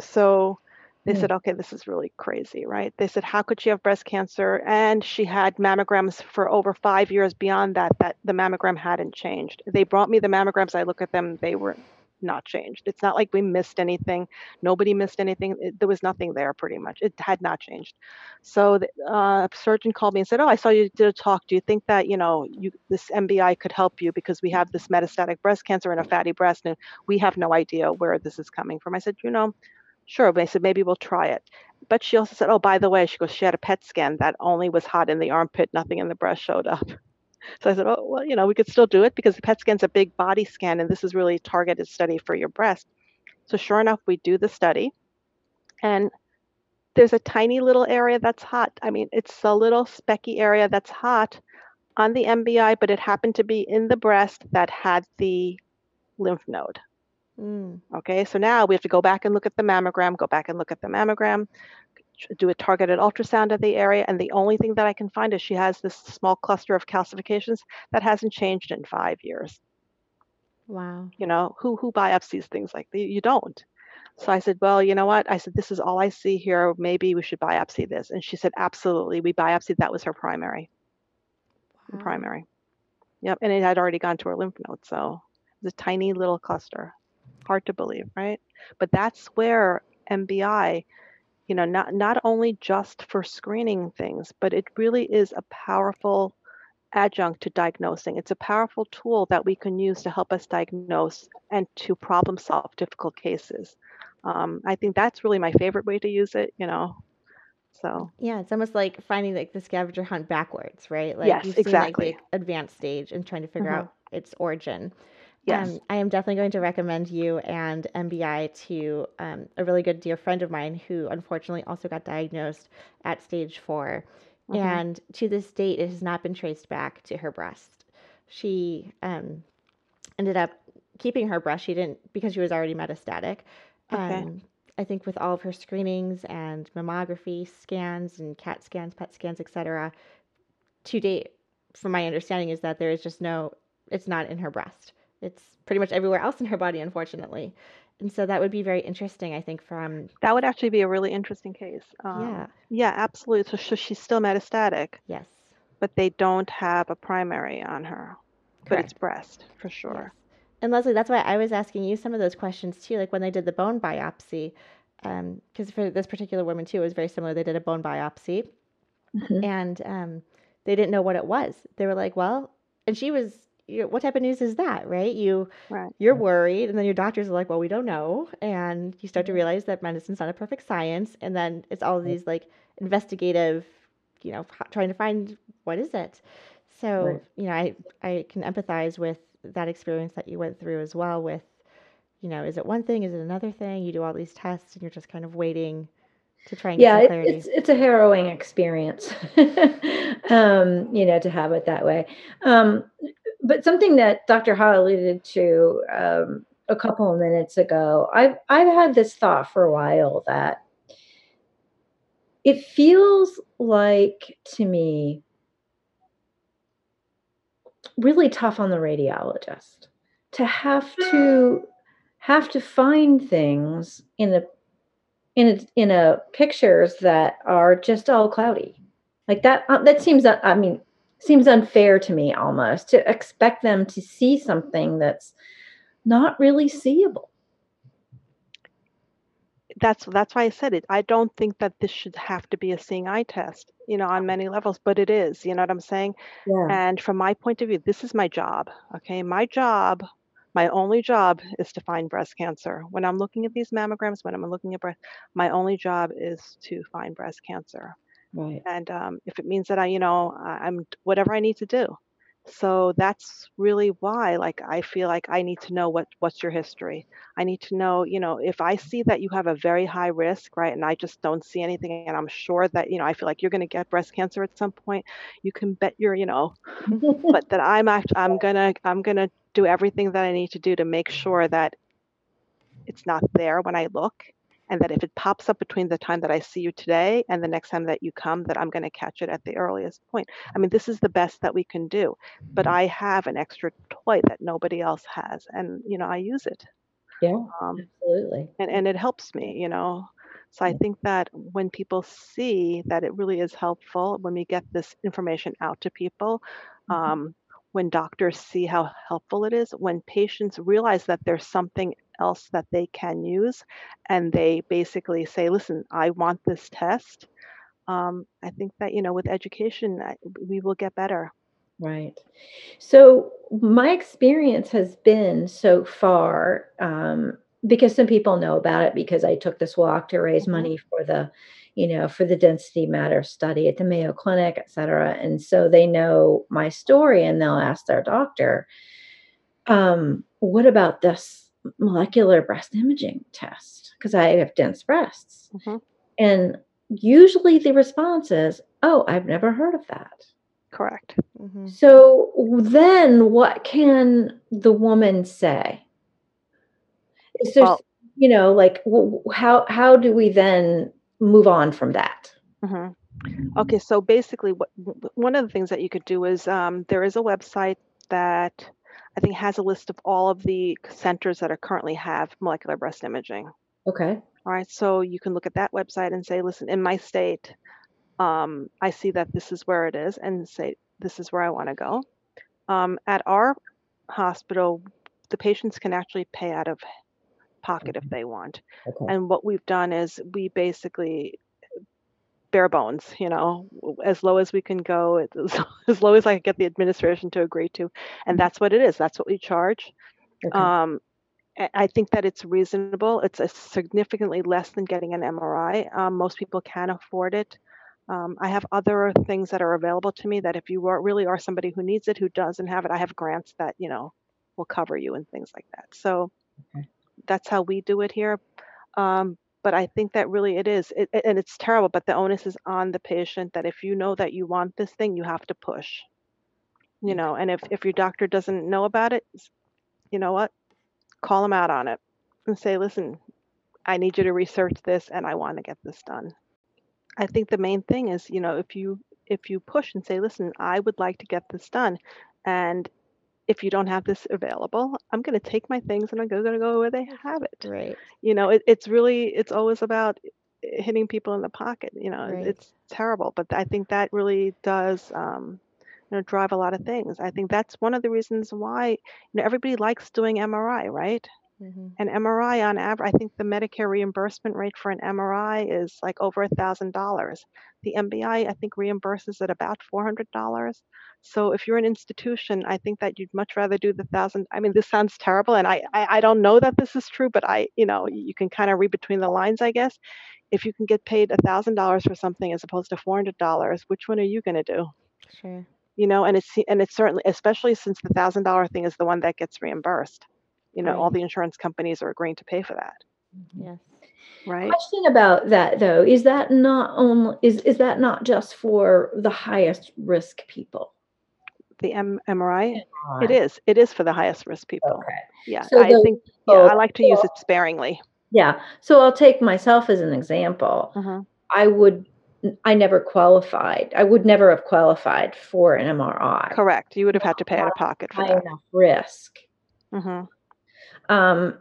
So they mm. said, okay, this is really crazy, right? They said, how could she have breast cancer? And she had mammograms for over five years beyond that, that the mammogram hadn't changed. They brought me the mammograms. I look at them, they were not changed. It's not like we missed anything. Nobody missed anything. It, there was nothing there pretty much. It had not changed. So the uh, surgeon called me and said, "Oh, I saw you did a talk. Do you think that you know you, this MBI could help you because we have this metastatic breast cancer and a fatty breast, and we have no idea where this is coming from?" I said, "You know, Sure. I said, maybe we'll try it. But she also said, oh, by the way, she goes, she had a PET scan that only was hot in the armpit, nothing in the breast showed up. So I said, oh, well, you know, we could still do it because the PET scan's a big body scan and this is really a targeted study for your breast. So sure enough, we do the study and there's a tiny little area that's hot. I mean, it's a little specky area that's hot on the MBI, but it happened to be in the breast that had the lymph node. Mm. Okay, so now we have to go back and look at the mammogram, go back and look at the mammogram, do a targeted ultrasound of the area, and the only thing that I can find is she has this small cluster of calcifications that hasn't changed in five years. Wow. You know, who who biopsies things like that? You don't. So I said, well, you know what? I said, this is all I see here. Maybe we should biopsy this. And she said, absolutely. We biopsied. That was her primary. Wow. Primary. Yep. And it had already gone to her lymph node. So it's a tiny little cluster hard to believe, right? But that's where MBI, you know, not not only just for screening things, but it really is a powerful adjunct to diagnosing. It's a powerful tool that we can use to help us diagnose and to problem solve difficult cases. Um, I think that's really my favorite way to use it. You know, so yeah, it's almost like finding like the scavenger hunt backwards, right? Like yes, you've exactly. seen like the advanced stage and trying to figure mm-hmm. out its origin. Yes. Um, I am definitely going to recommend you and MBI to um, a really good dear friend of mine who unfortunately also got diagnosed at stage 4 mm-hmm. And to this date, it has not been traced back to her breast. she um, ended up keeping her breast. She didn't because she was already metastatic. Okay. Um, I think with all of her screenings and mammography scans and CAT scans, PET scans, etc. To date, from my understanding, is that there is just no. It's not in her breast. It's pretty much everywhere else in her body, unfortunately. And so that would be very interesting, I think, from That would actually be a really interesting case. Um, yeah, yeah, absolutely. So, so she's still metastatic, yes, but they don't have a primary on her, but it's breast for Yes. sure. And Leslie, that's why I was asking you some of those questions too, like when they did the bone biopsy, because for this particular woman too, it was very similar. They did a bone biopsy, Mhm. and um, they didn't know what it was. They were like, "Well," and she was, "What type of news is that?" Right? You Right. you're worried, and then your doctors are like, "Well, we don't know," and you start to realize that medicine's not a perfect science, and then it's all these like investigative, you know, trying to find what is it. So Right. you know, I I can empathize with that experience that you went through as well. With you know, is it one thing? Is it another thing? You do all these tests, and you're just kind of waiting to try and get Yeah, it's it's a harrowing experience, um, you know, to have it that way. Um, but something that Dr. Ha alluded to um, a couple of minutes ago, I've I've had this thought for a while that it feels like to me really tough on the radiologist to have to have to find things in a in a in a pictures that are just all cloudy like that uh, that seems uh, i mean seems unfair to me almost to expect them to see something that's not really seeable That's that's why I said it. I don't think that this should have to be a seeing eye test, you know, on many levels, but it is. You know what I'm saying? yeah And from my point of view, this is my job. Okay, my job, my only job is to find breast cancer. When I'm looking at these mammograms, when I'm looking at breast, my only job is to find breast cancer. Right and um, if it means that I, you know, I'm whatever I need to do. So that's really why, like, I feel like I need to know what what's your history. I need to know, you know, if I see that you have a very high risk, right, and I just don't see anything, and I'm sure that, you know, I feel like you're going to get breast cancer at some point. You can bet your, you know, but that I'm act, I'm gonna, I'm gonna do everything that I need to do to make sure that it's not there when I look, and that if it pops up between the time that I see you today and the next time that you come, that I'm going to catch it at the earliest point. I mean, this is the best that we can do, but I have an extra toy that nobody else has, and you know, I use it, yeah um, absolutely and and it helps me, you know. So I think that when people see that it really is helpful when we get this information out to people, Mhm. um, when doctors see how helpful it is, when patients realize that there's something else that they can use, and they basically say, "Listen, I want this test." Um, I think that you know, with education, we will get better. Right. So my experience has been so far, um, because some people know about it because I took this walk to raise Mhm. money for the, you know, for the density matter study at the Mayo Clinic, et cetera. And so they know my story and they'll ask their doctor, um, what about this molecular breast imaging test? Because I have dense breasts. Mhm. And usually the response is, oh, I've never heard of that. Correct. hmm So then what can the woman say? Is there, Well, you know, like how how do we then move on from that? mhm. Okay, so basically, what one of the things that you could do is um, there is a website that I think has a list of all of the centers that are currently have molecular breast imaging. Okay. All right, so you can look at that website and say, listen, in my state, um, I see that this is where it is, and say this is where I want to go. Um, at our hospital, the patients can actually pay out of pocket if they want. Okay. And what we've done is we basically bare bones, you know, as low as we can go, as, as low as I can get the administration to agree to, and that's what it is. That's what we charge. Okay. Um, I I think that it's reasonable. It's a significantly less than getting an MRI. Um, most people can afford it. Um, I have other things that are available to me that if you are, really are somebody who needs it, who doesn't have it, I have grants that, you know, will cover you and things like that. So Okay. that's how we do it here. Um, but I think that really it is, it, and it's terrible, but the onus is on the patient that if you know that you want this thing, you have to push. You know, and if if your doctor doesn't know about it, you know what? Call them out on it and say, "Listen, I need you to research this and I want to get this done." I think the main thing is, you know, if you if you push and say, "Listen, I would like to get this done," and if you don't have this available, I'm going to take my things and I'm going to go where they have it. Right. You know, it, it's really it's always about hitting people in the pocket. You know, Right. it's terrible, but I think that really does. Um, you know, drive a lot of things. I think that's one of the reasons why you know everybody likes doing MRI, right? Hmm An MRI on average, I think the Medicare reimbursement rate for an MRI is like over a thousand dollars. The MBI, I think, reimburses at about four hundred dollars. So if you're an institution, I think that you'd much rather do the thousand. I mean, this sounds terrible, and I, I I don't know that this is true, but I you know you can kind of read between the lines, I guess. If you can get paid a thousand dollars for something as opposed to four hundred dollars, which one are you going to do? Sure. You know, and it's and it's certainly, especially since the thousand dollar thing is the one that gets reimbursed. You know, all the insurance companies are agreeing to pay for that Yes. right? Question about that though is that not only is is that not just for the highest risk people? The M- MRI, it Right. is. It is for the highest risk people. Okay. Yeah, So I those think. Yeah, I like to use it sparingly. Yeah. So I'll take myself as an example. Mhm. I would I never qualified. I would never have qualified for an MRI. Correct. You would have had to pay out of pocket for High that. enough risk. hmm Um,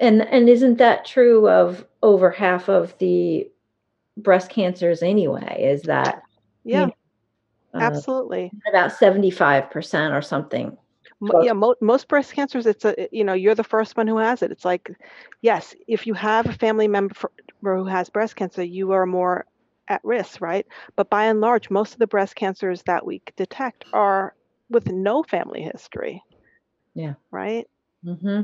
and and isn't that true of over half of the breast cancers anyway? Is that Yeah, uh, absolutely. about seventy five percent or something? Close. yeah, mo- most breast cancers, it's a you know you're the first one who has it. It's like, yes, if you have a family member for, who has breast cancer, you are more at risk, right? But by and large, most of the breast cancers that we detect are with no family history. Yeah. Right. hmm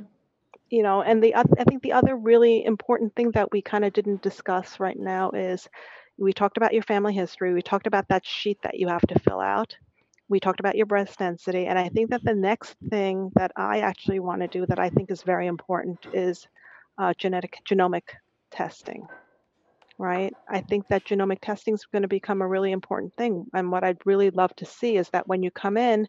you know and the i think the other really important thing that we kind of didn't discuss right now is we talked about your family history we talked about that sheet that you have to fill out we talked about your breast density and i think that the next thing that i actually want to do that i think is very important is uh, genetic genomic testing right i think that genomic testing is going to become a really important thing and what i'd really love to see is that when you come in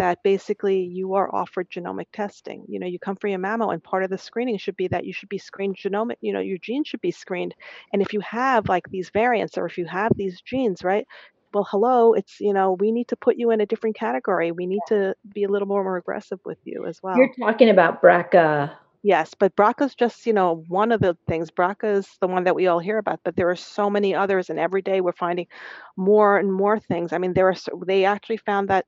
that basically you are offered genomic testing. You know, you come for your mammo, and part of the screening should be that you should be screened genomic, you know, your genes should be screened. And if you have like these variants or if you have these genes, right? Well, hello, it's, you know, we need to put you in a different category. We need to be a little more, more aggressive with you as well. You're talking about BRCA. Yes, but BRCA's just, you know, one of the things. BRCA is the one that we all hear about, but there are so many others, and every day we're finding more and more things. I mean, there are they actually found that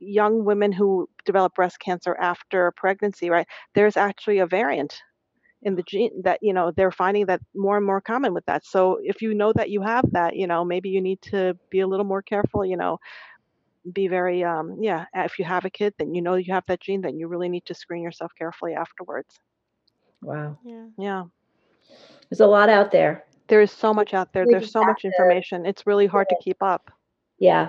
young women who develop breast cancer after pregnancy, right? There's actually a variant in the gene that, you know, they're finding that more and more common with that. So if you know that you have that, you know, maybe you need to be a little more careful, you know, be very um yeah, if you have a kid, then you know you have that gene, then you really need to screen yourself carefully afterwards. Wow. Yeah. Yeah. There's a lot out there. There is so much out there. We There's so have much to- information. It's really hard to keep up. Yeah.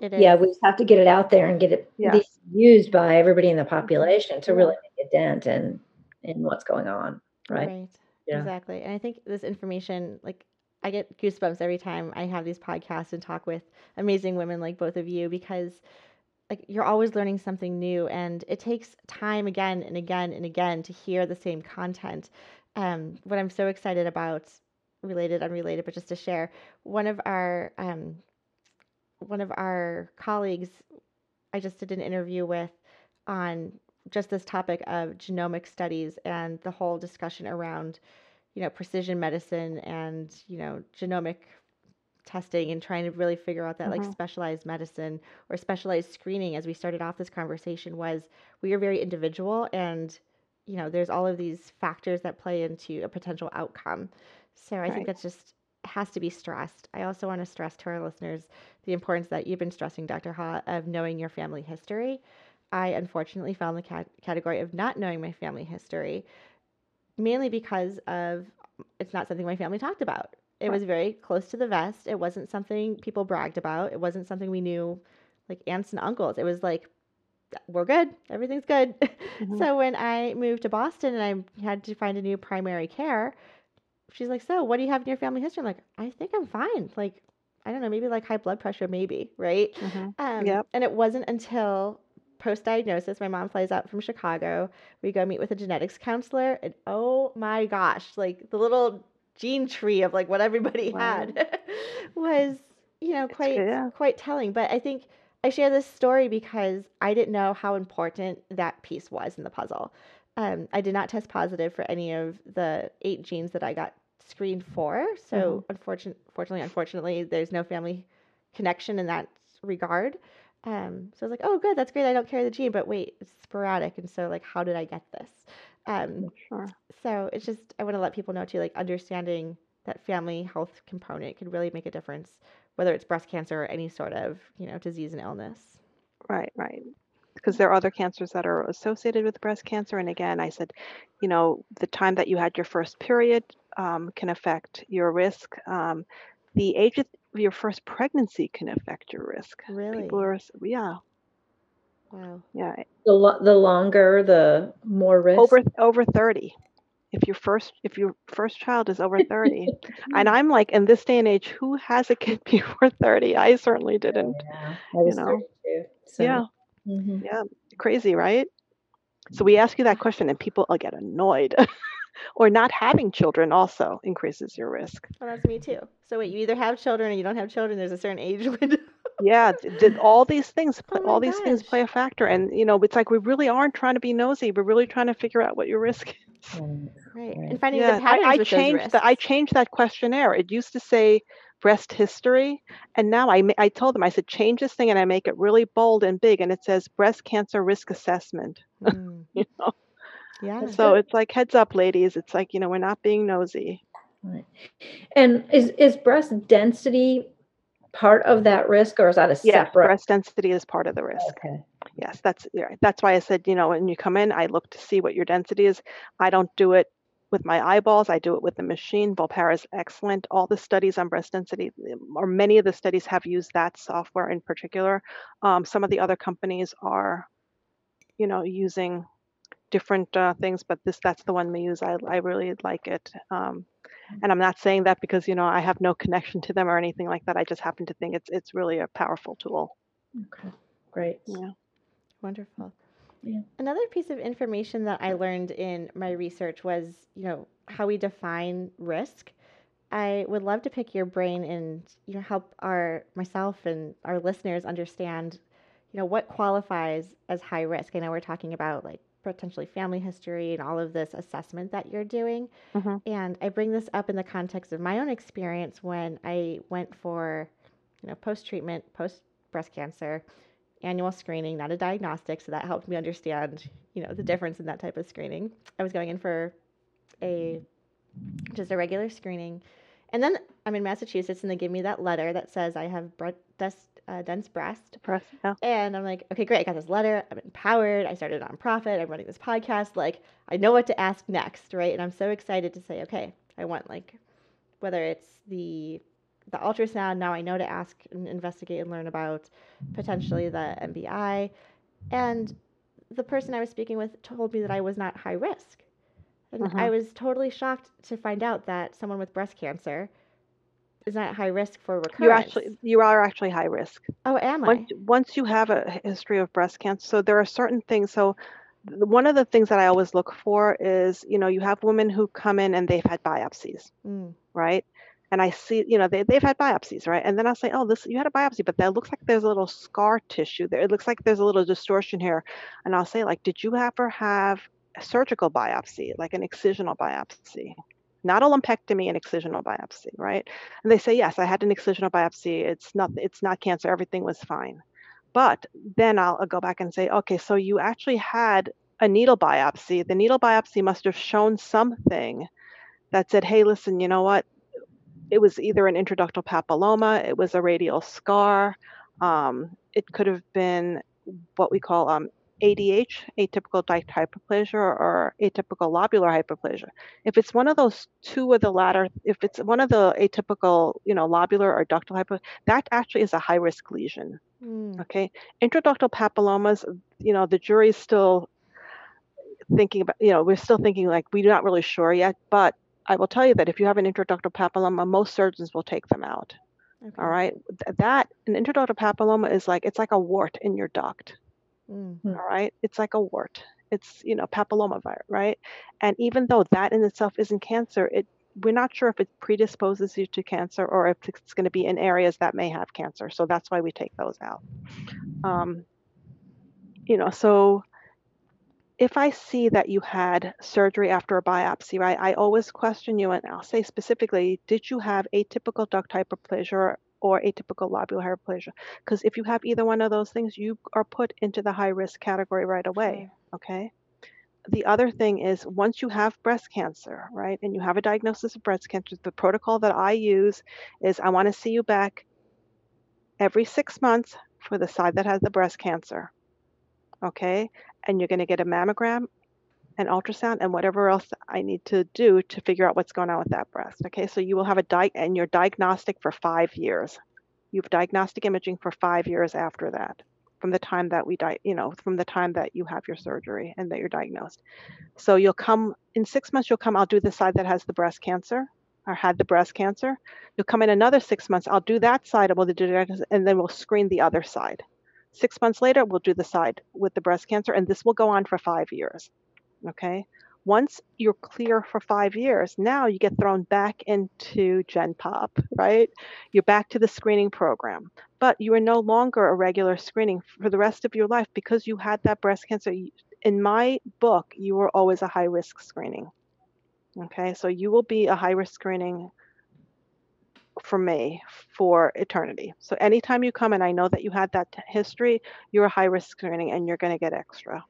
It is. Yeah. We just have to get it out there and get it be Yes. used by everybody in the mm-hmm. population to Yeah. really make a dent in in what's going on. Right. Yeah. Exactly. And I think this information, like, I get goosebumps every time I have these podcasts and talk with amazing women like both of you because, like, you're always learning something new, and it takes time again and again and again to hear the same content. Um, what I'm so excited about, related, unrelated, but just to share, one of our um, one of our colleagues I just did an interview with on just this topic of genomic studies and the whole discussion around, you know, precision medicine and, you know, genomic testing and trying to really figure out that like Mhm. specialized medicine or specialized screening as we started off this conversation was we are very individual and you know there's all of these factors that play into a potential outcome so i Right. think that's just has to be stressed i also want to stress to our listeners the importance that you've been stressing dr ha of knowing your family history i unfortunately fell in the cat- category of not knowing my family history mainly because of it's not something my family talked about it was very close to the vest. It wasn't something people bragged about. It wasn't something we knew like aunts and uncles. It was like we're good. Everything's good. Mhm. so when i moved to boston and i had to find a new primary care she's like so what do you have in your family history? I'm like i think i'm fine. Like i don't know maybe like high blood pressure maybe right? Mhm. um, Yep. and it wasn't until post diagnosis, my mom flies out from Chicago. We go meet with a genetics counselor, and oh my gosh, like the little gene tree of like what everybody Wow. had was, you know, quite yeah. quite telling. But I think I share this story because I didn't know how important that piece was in the puzzle. Um, I did not test positive for any of the eight genes that I got screened for. So, unfortunately, fortunately, unfortunately, there's no family connection in that regard. Um, so I was like, oh, good, that's great. I don't carry the gene, but wait, it's sporadic. And so, like, how did I get this? Um, Sure. so it's just, I want to let people know too, like, understanding that family health component could really make a difference, whether it's breast cancer or any sort of, you know, disease and illness. Right, right. Because there are other cancers that are associated with breast cancer. And again, I said, you know, the time that you had your first period um, can affect your risk. Um, the age of your first pregnancy can affect your risk. Really? People are, yeah, Wow. yeah, The lo- the longer, the more risk. over over 30. If your first if your first child is over 30, and I'm like, in this day and age, who has a kid before 30? I certainly didn't. Yeah, I was know. 32. So, Yeah, mhm. yeah, crazy, right? So we ask you that question, and people uh, get annoyed. or not having children also increases your risk. Well, that's me too. So wait, you either have children or you don't have children. There's a certain age window. Yeah, did all these things, Oh pl- my all these things play a factor, and you know, it's like we really aren't trying to be nosy. We're really trying to figure out what your risk is. Right. Right. Right. And finding Yeah, the patterns I, I with changed those that. I changed that questionnaire. It used to say breast history, and now I ma- I told them I said change this thing, and I make it really bold and big, and it says breast cancer risk assessment. Mm, You know, yeah. That's so it's like heads up, ladies. It's like you know we're not being nosy. Right. And is is breast density part of that risk, or is that a Yeah, separate? breast density is part of the risk. Okay. Yes, that's yeah. That's why I said, you know, when you come in, I look to see what your density is. I don't do it with my eyeballs. I do it with the machine. Volpara is excellent. All the studies on breast density, um, or many of the studies have used that software in particular. Um, some of the other companies are, you know, using different uh, things, but this that's the one we use. I I really like it. Um, and I'm not saying that because you know I have no connection to them or anything like that. I just happen to think it's it's really a powerful tool. Okay. Great. Yeah. Wonderful. Yeah. Another piece of information that I learned in my research was, you know, how we define risk. I would love to pick your brain and, you know, help our myself and our listeners understand, you know, what qualifies as high risk. I know we're talking about like potentially family history and all of this assessment that you're doing. Mhm. And I bring this up in the context of my own experience when I went for, you know, post treatment, post breast cancer, annual screening, not a diagnostic. So that helped me understand, you know, the difference in that type of screening. I was going in for a just a regular screening. And then I'm in Massachusetts and they give me that letter that says I have breast uh, dense breast. Breast, yeah. And I'm like, okay, great. I got this letter. I'm empowered. I started a nonprofit. I'm running this podcast. Like, I know what to ask next, right? And I'm so excited to say, okay, I want like, whether it's the the ultrasound. Now I know to ask and investigate and learn about potentially the MBI. And the person I was speaking with told me that I was not high risk. And Mhm. I was totally shocked to find out that someone with breast cancer is that high risk for recurrence. You actually you are actually high risk. oh, am I? Once once you have a history of breast cancer, so there are certain things. So one of the things that I always look for is, you know, you have women who come in and they've had biopsies, Mm, right? And I see, you know, they, they've had biopsies, right? And then I'll say, oh, this, you had a biopsy, but that looks like there's a little scar tissue there. It looks like there's a little distortion here. And I'll say, like, did you ever have a surgical biopsy, like an excisional biopsy? Not a lumpectomy, an excisional biopsy, right? And they say, yes, I had an excisional biopsy. It's not, it's not cancer. Everything was fine. But then I'll, I'll go back and say, okay, so you actually had a needle biopsy. The needle biopsy must have shown something that said, hey, listen, you know what? It was either an intraductal papilloma, it was a radial scar, um, it could have been what we call um, ADH, atypical duct hyperplasia, or atypical lobular hyperplasia. If it's one of those two of the latter, if it's one of the atypical, you know, lobular or ductal hyperplasia, that actually is a high risk lesion. mm, Okay, intraductal papillomas, you know, the jury's still thinking about, you know, we're still thinking like we're not really sure yet, but I will tell you that if you have an intraductal papilloma, most surgeons will take them out. okay. All right, that an intraductal papilloma is like it's like a wart in your duct. Mm. All right. It's like a wart. It's, you know, papillomavirus, right? And even though that in itself isn't cancer, it we're not sure if it predisposes you to cancer or if it's going to be in areas that may have cancer. So that's why we take those out. Um, you know, so if I see that you had surgery after a biopsy, right, I always question you and I'll say specifically, did you have atypical duct hyperplasia or atypical lobular hyperplasia. Because if you have either one of those things, you are put into the high risk category right away. Okay. The other thing is once you have breast cancer, right, and you have a diagnosis of breast cancer, the protocol that I use is I want to see you back every six months for the side that has the breast cancer. Okay. And you're going to get a mammogram an ultrasound and whatever else I need to do to figure out what's going on with that breast. Okay, so you will have a di- and you're diagnostic for five years. You have diagnostic imaging for five years after that, from the time that we die, you know, from the time that you have your surgery and that you're diagnosed. So you'll come in six months. You'll come. I'll do the side that has the breast cancer or had the breast cancer. You'll come in another six months. I'll do that side, we'll do and then we'll screen the other side. Six months later, we'll do the side with the breast cancer, and this will go on for five years. Okay. Once you're clear for five years, now you get thrown back into Gen Pop, right? You're back to the screening program, but you are no longer a regular screening for the rest of your life because you had that breast cancer. In my book, you were always a high risk screening. Okay, so you will be a high risk screening for me for eternity. So anytime you come and I know that you had that history, you're a high risk screening and you're going to get extra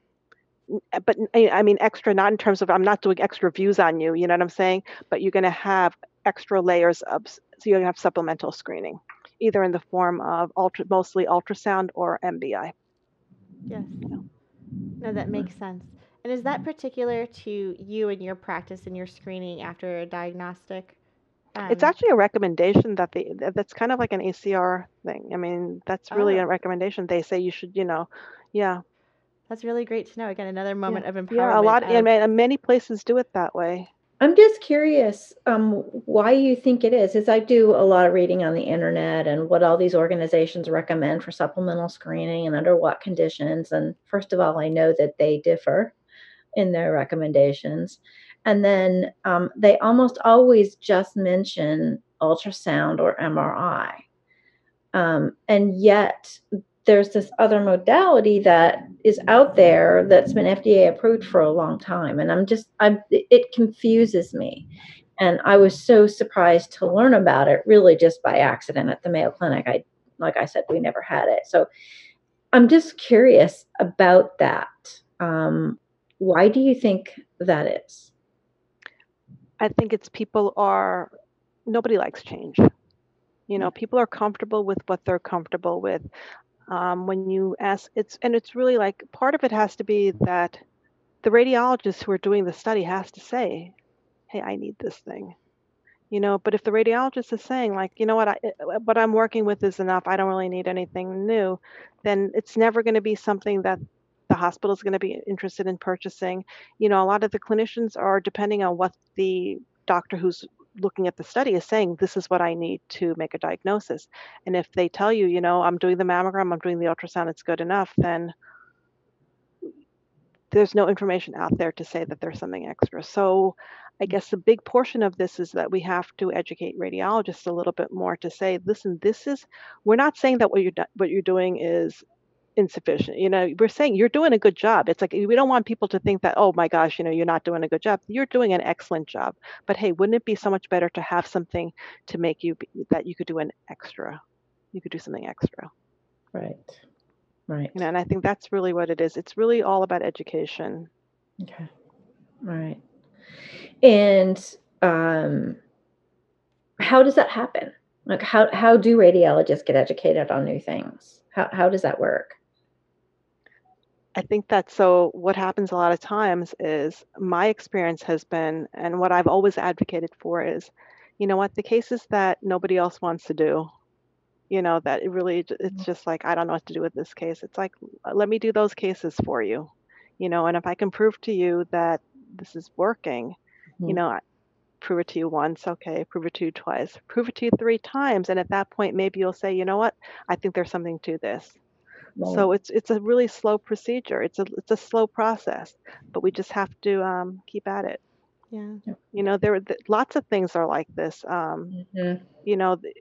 but I mean extra not in terms of I'm not doing extra views on you, you know what I'm saying? But you're going to have extra layers of so you're going to have supplemental screening, either in the form of ultra mostly ultrasound or MBI. Yes. No, that makes sense. And is that particular to you and your practice and your screening after a diagnostic? Um, it's actually a recommendation that the that's kind of like an ACR thing. I mean, that's really oh. a recommendation. They say you should, you know, yeah, that's really great to know. Again, another moment yeah. of empowerment. Yeah, a lot. Of, and many places do it that way. I'm just curious um, why you think it is. As I do a lot of reading on the internet and what all these organizations recommend for supplemental screening and under what conditions. And first of all, I know that they differ in their recommendations. And then um, they almost always just mention ultrasound or MRI. Um, and yet there's this other modality that is out there that's been FDA approved for a long time. And I'm just, I'm, it confuses me. And I was so surprised to learn about it really just by accident at the Mayo Clinic. I, like I said, we never had it. So I'm just curious about that. Um, why do you think that is? I think it's people are, nobody likes change you know people are comfortable with what they're comfortable with um, when you ask it's and it's really like part of it has to be that the radiologist who are doing the study has to say hey i need this thing you know but if the radiologist is saying like you know what i eh, eh, what i'm working with is enough i don't really need anything new then it's never going to be something that the hospital is going to be interested in purchasing. You know a lot of the clinicians are depending on what the doctor who's looking at the study is saying this is what I need to make a diagnosis. And if they tell you, you know, I'm doing the mammogram, I'm doing the ultrasound, it's good enough, then there's no information out there to say that there's something extra. So I guess a big portion of this is that we have to educate radiologists a little bit more to say, listen, this is we're not saying that what you're what you're doing is insufficient. You know, we're saying you're doing a good job. It's like we don't want people to think that, oh my gosh, you know, you're not doing a good job. You're doing an excellent job. But hey, wouldn't it be so much better to have something to make you be, that you could do an extra? You could do something extra. Right. Right. You know, and I think that's really what it is. It's really all about education. Okay. Right. And um, how does that happen? Like how how do radiologists get educated on new things? How how does that work? I think that so what happens a lot of times is my experience has been, and what I've always advocated for is, you know what, the cases that nobody else wants to do, you know, that it really, it's mm-hmm. just like, I don't know what to do with this case. It's like, let me do those cases for you, you know, and if I can prove to you that this is working, mm-hmm. you know, prove it to you once, okay, prove it to you twice, prove it to you three times. And at that point, maybe you'll say, you know what, I think there's something to this. Right. So it's it's a really slow procedure. It's a it's a slow process, but we just have to um, keep at it. Yeah. You know, there th- lots of things are like this. Um, Mhm. you know, th-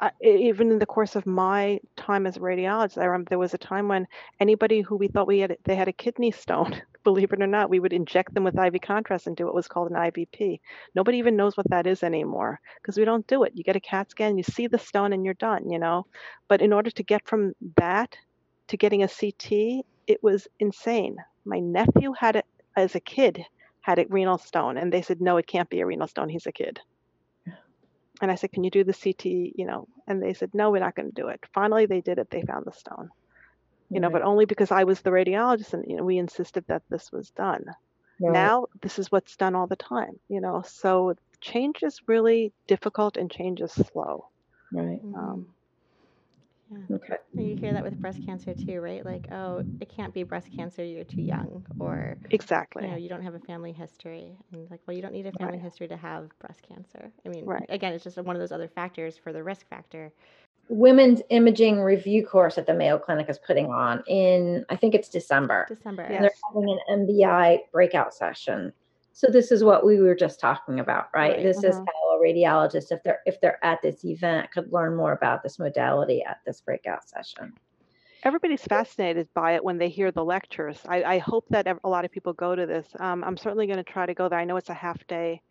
I, even in the course of my time as a radiologist, I remember there was a time when anybody who we thought we had they had a kidney stone, believe it or not, we would inject them with IV contrast and do what was called an IVP. Nobody even knows what that is anymore because we don't do it. You get a CAT scan, you see the stone, and you're done. You know, but in order to get from that to getting a CT, it was insane. My nephew had it as a kid, had a renal stone, and they said, no, it can't be a renal stone. He's a kid. And I said, can you do the CT? You know, and they said, no, we're not going to do it. Finally, they did it. They found the stone. You know, but only because I was the radiologist, and you know, we insisted that this was done. Right. Now, this is what's done all the time. You know, so change is really difficult, and change is slow. Right. Um, Okay. And you hear that with breast cancer too, right? Like, oh, it can't be breast cancer, you're too young, or exactly. you know, you don't have a family history. And like, well, you don't need a family Right. history to have breast cancer. I mean, Right. again, it's just one of those other factors for the risk factor. Women's imaging review course that the Mayo Clinic is putting on in, I think it's December. December. Yeah. And they're having an MBI breakout session. So this is what we were just talking about, right? Right, This is mhm. how a radiologist, if they're if they're at this event, could learn more about this modality at this breakout session. Everybody's fascinated by it when they hear the lectures. I, I hope that a lot of people go to this. Um, I'm certainly going to try to go there. I know it's a half day,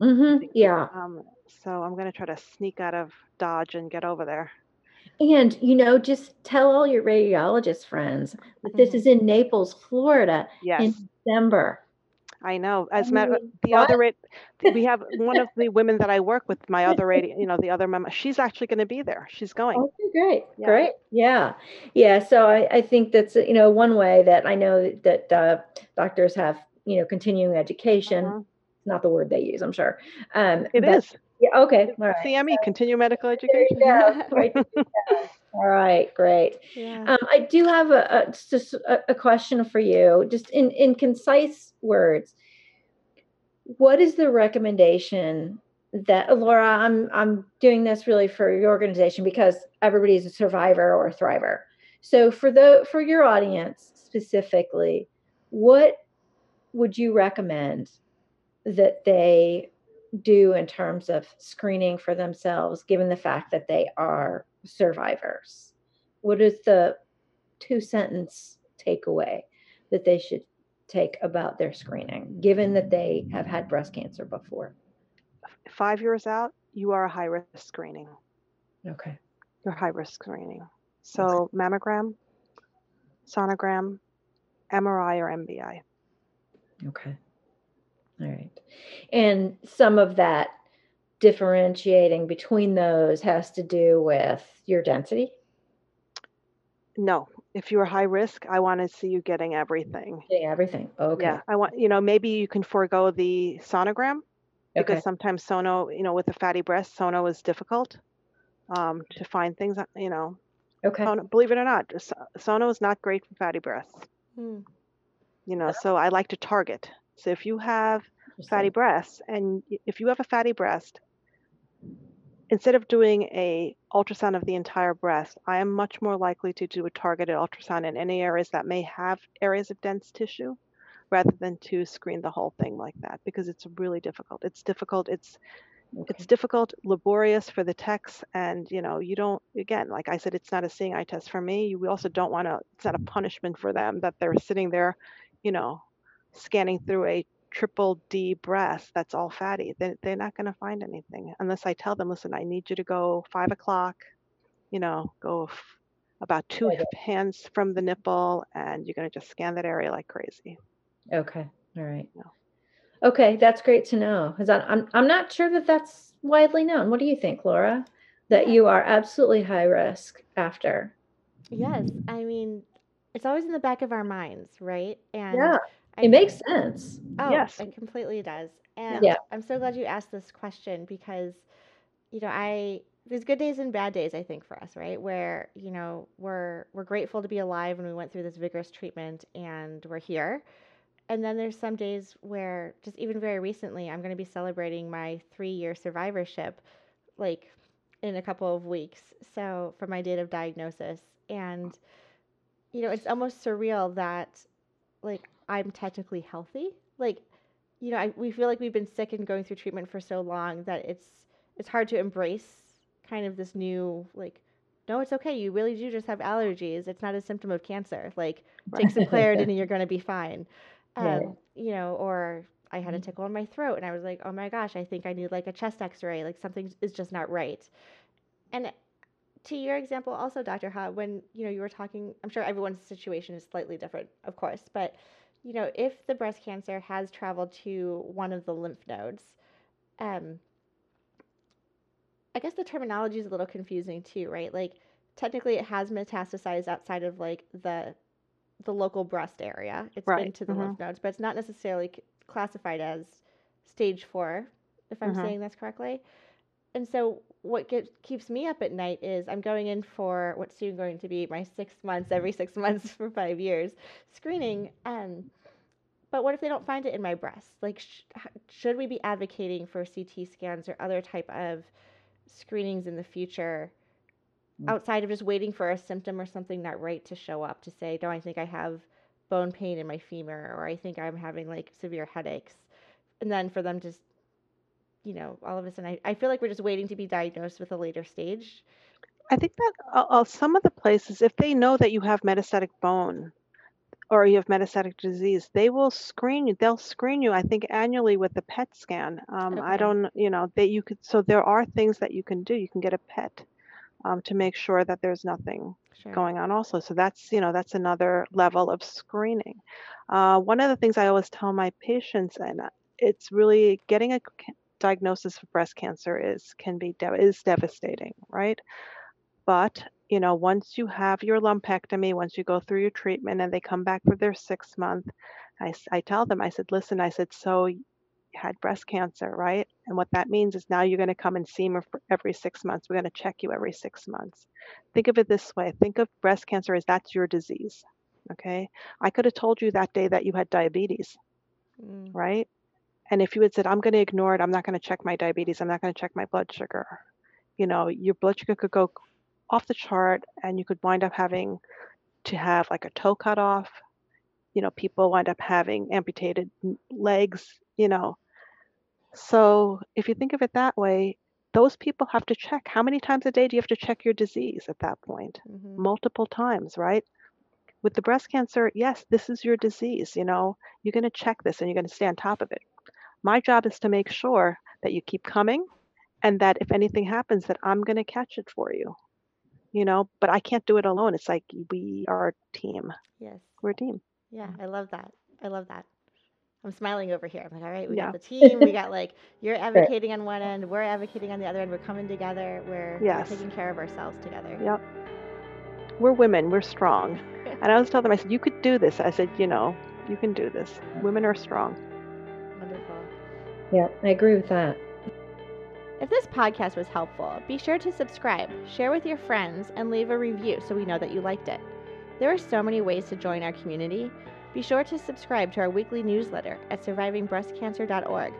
hmm Yeah. um, so I'm going to try to sneak out of Dodge and get over there. And you know, just tell all your radiologist friends that this Mhm. is in Naples, Florida, Yes, in December. I know. As I a matter, mean, the what? other we have one of the women that I work with, my other radio, you know, the other member. She's actually going to be there. She's going. Okay, great, Yeah. great, yeah, yeah. So I, I think that's you know one way that I know that uh, doctors have you know continuing education. Mhm. Not the word they use, I'm sure. Um, It but- is Yeah, okay, all right. CME, Continue Medical There Education. go. Right, yeah. All right, great. Yeah. Um, I do have a, a just a, a question for you, just in in concise words. What is the recommendation that Laura? I'm I'm doing this really for your organization because everybody's a survivor or a thriver. So for the for your audience specifically, what would you recommend that they do in terms of screening for themselves, given the fact that they are survivors? What is the two sentence takeaway that they should take about their screening, given that they have had breast cancer before? Five years out, you are a high risk screening. Okay. You're high risk screening. So mammogram, sonogram, MRI, or MBI. Okay. All right. And some of that differentiating between those has to do with your density. No, if you're high risk, I want to see you getting everything. Yeah, everything. Okay. Yeah, I want, you know, maybe you can forego the sonogram because sometimes sono, you know, with a fatty breast, sono is difficult um, to find things, uh, you know. Okay. Sono, believe it or not, sono is not great for fatty breasts, Hmm. you know, so I like to target. So if you have fatty breasts and if you have a fatty breast, instead of doing a ultrasound of the entire breast, I am much more likely to do a targeted ultrasound in any areas that may have areas of dense tissue rather than to screen the whole thing like that because it's really difficult. It's difficult. It's Okay. it's difficult, laborious for the techs, and you know you don't. Again, like I said, it's not a seeing eye test for me. We also don't want to. It's not a punishment for them that they're sitting there, you know, scanning through a triple D breast that's all fatty. They, they're not going to find anything unless I tell them, listen, I need you to go five o'clock, you know, go f- about two Right. hands from the nipple, and you're going to just scan that area like crazy. Okay. All right. No. Okay, that's great to know because I'm I'm not sure that that's widely known. What do you think, Laura? That you are absolutely high risk after. Yes. I mean, it's always in the back of our minds, right? And Yeah, I it makes sense. Oh, Yes. it completely does. And Yeah. I'm so glad you asked this question because, you know, I there's good days and bad days, I think, for us, right? Where, you know, we're we're grateful to be alive and we went through this vigorous treatment and we're here. And then there's some days where just even very recently, I'm going to be celebrating my three year survivorship, like in a couple of weeks. So from my date of diagnosis. And you know, it's almost surreal that like I'm technically healthy. Like, you know, I, we feel like we've been sick and going through treatment for so long that it's it's hard to embrace kind of this new like no, it's okay. You really do just have allergies. It's not a symptom of cancer. Like, take some Claritin and you're going to be fine. Um, Right. You know, or I had a Mhm. tickle in my throat and I was like, oh my gosh, I think I need like a chest x ray. Like, something is just not right. And to your example, also, Dr. Ha, when you know you were talking, I'm sure everyone's situation is slightly different, of course, but you know, if the breast cancer has traveled to one of the lymph nodes, um, I guess the terminology is a little confusing too, right? Like technically it has metastasized outside of like the the local breast area. It's been to the mhm. lymph nodes, but it's not necessarily c- classified as stage 4 if I'm Mhm. saying this correctly. And so what get, keeps me up at night is I'm going in for what's soon going to be my 6 months every 6 months for 5 years screening um but what if they don't find it in my breast? Like, sh- should we be advocating for CT scans or other type of screenings in the future Mm. outside of just waiting for a symptom or something not right to show up to say, no, I think I have bone pain in my femur or I think I'm having like severe headaches. And then for them to, you know, all of a sudden, I, I feel like we're just waiting to be diagnosed with a later stage. I think that uh, uh, some of the places, if they know that you have metastatic bone or you have metastatic disease, they will screen you. They'll screen you, I think, annually with a PET scan. Um, I don't, you know, that you could. So there are things that you can do. You can get a PET um, to make sure that there's nothing Sure. going on also so that's you know that's another level of screening uh, one of the things i always tell my patients and it's really getting a diagnosis for breast cancer is can be dev- is devastating right? But you know once you have your lumpectomy once you go through your treatment and they come back for their six month I, I tell them i said listen i said so you had breast cancer right? And what that means is now you're going to come and see me for every six months. We're going to check you every six months. Think of it this way. Think of breast cancer as that's your disease okay? I could have told you that day that you had diabetes Mm, right and if you had said i'm going to ignore it i'm not going to check my diabetes i'm not going to check my blood sugar you know your blood sugar could go off the chart and you could wind up having to have like a toe cut off. You know people wind up having amputated legs you know. So if you think of it that way those people have to check. How many times a day do you have to check your disease at that point? Mhm. multiple times right? With the breast cancer yes this is your disease you know. You're going to check this and you're going to stay on top of it my job is to make sure that you keep coming and that if anything happens that i'm going to catch it for you you know but i can't do it alone it's like we are a team Yes. we're a team Yeah, I love that. I love that. I'm smiling over here. I'm like, all right, we Yeah. got the team. We got like you're advocating on one end, we're advocating on the other end. We're coming together. We're, Yes. we're taking care of ourselves together. Yep. we're women we're strong and i always tell them i said you could do this i said you know you can do this women are strong. Yeah, I agree with that. If this podcast was helpful, be sure to subscribe, share with your friends, and leave a review so we know that you liked it. There are so many ways to join our community. Be sure to subscribe to our weekly newsletter at survivingbreastcancer.org.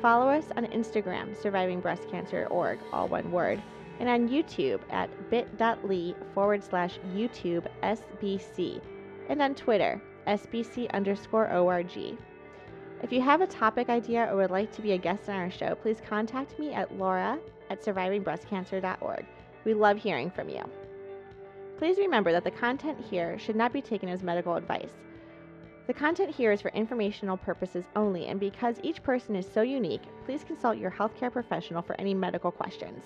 Follow us on Instagram, survivingbreastcancer.org, all one word, and on YouTube at bit.ly forward slash YouTube SBC, and on Twitter, SBC underscore ORG. If you have a topic idea or would like to be a guest on our show, please contact me at laura at survivingbreastcancer.org. We love hearing from you. Please remember that the content here should not be taken as medical advice. The content here is for informational purposes only, and because each person is so unique, please consult your healthcare professional for any medical questions.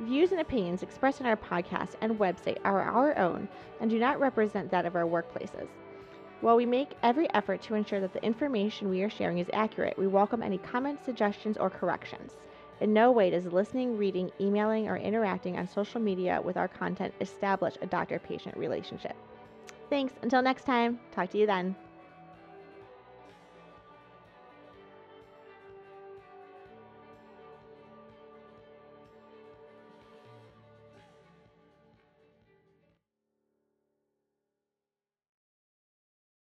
Views and opinions expressed in our podcast and website are our own and do not represent that of our workplaces. While we make every effort to ensure that the information we are sharing is accurate, we welcome any comments, suggestions, or corrections. In no way does listening, reading, emailing, or interacting on social media with our content establish a doctor patient relationship. Thanks. Until next time, talk to you then.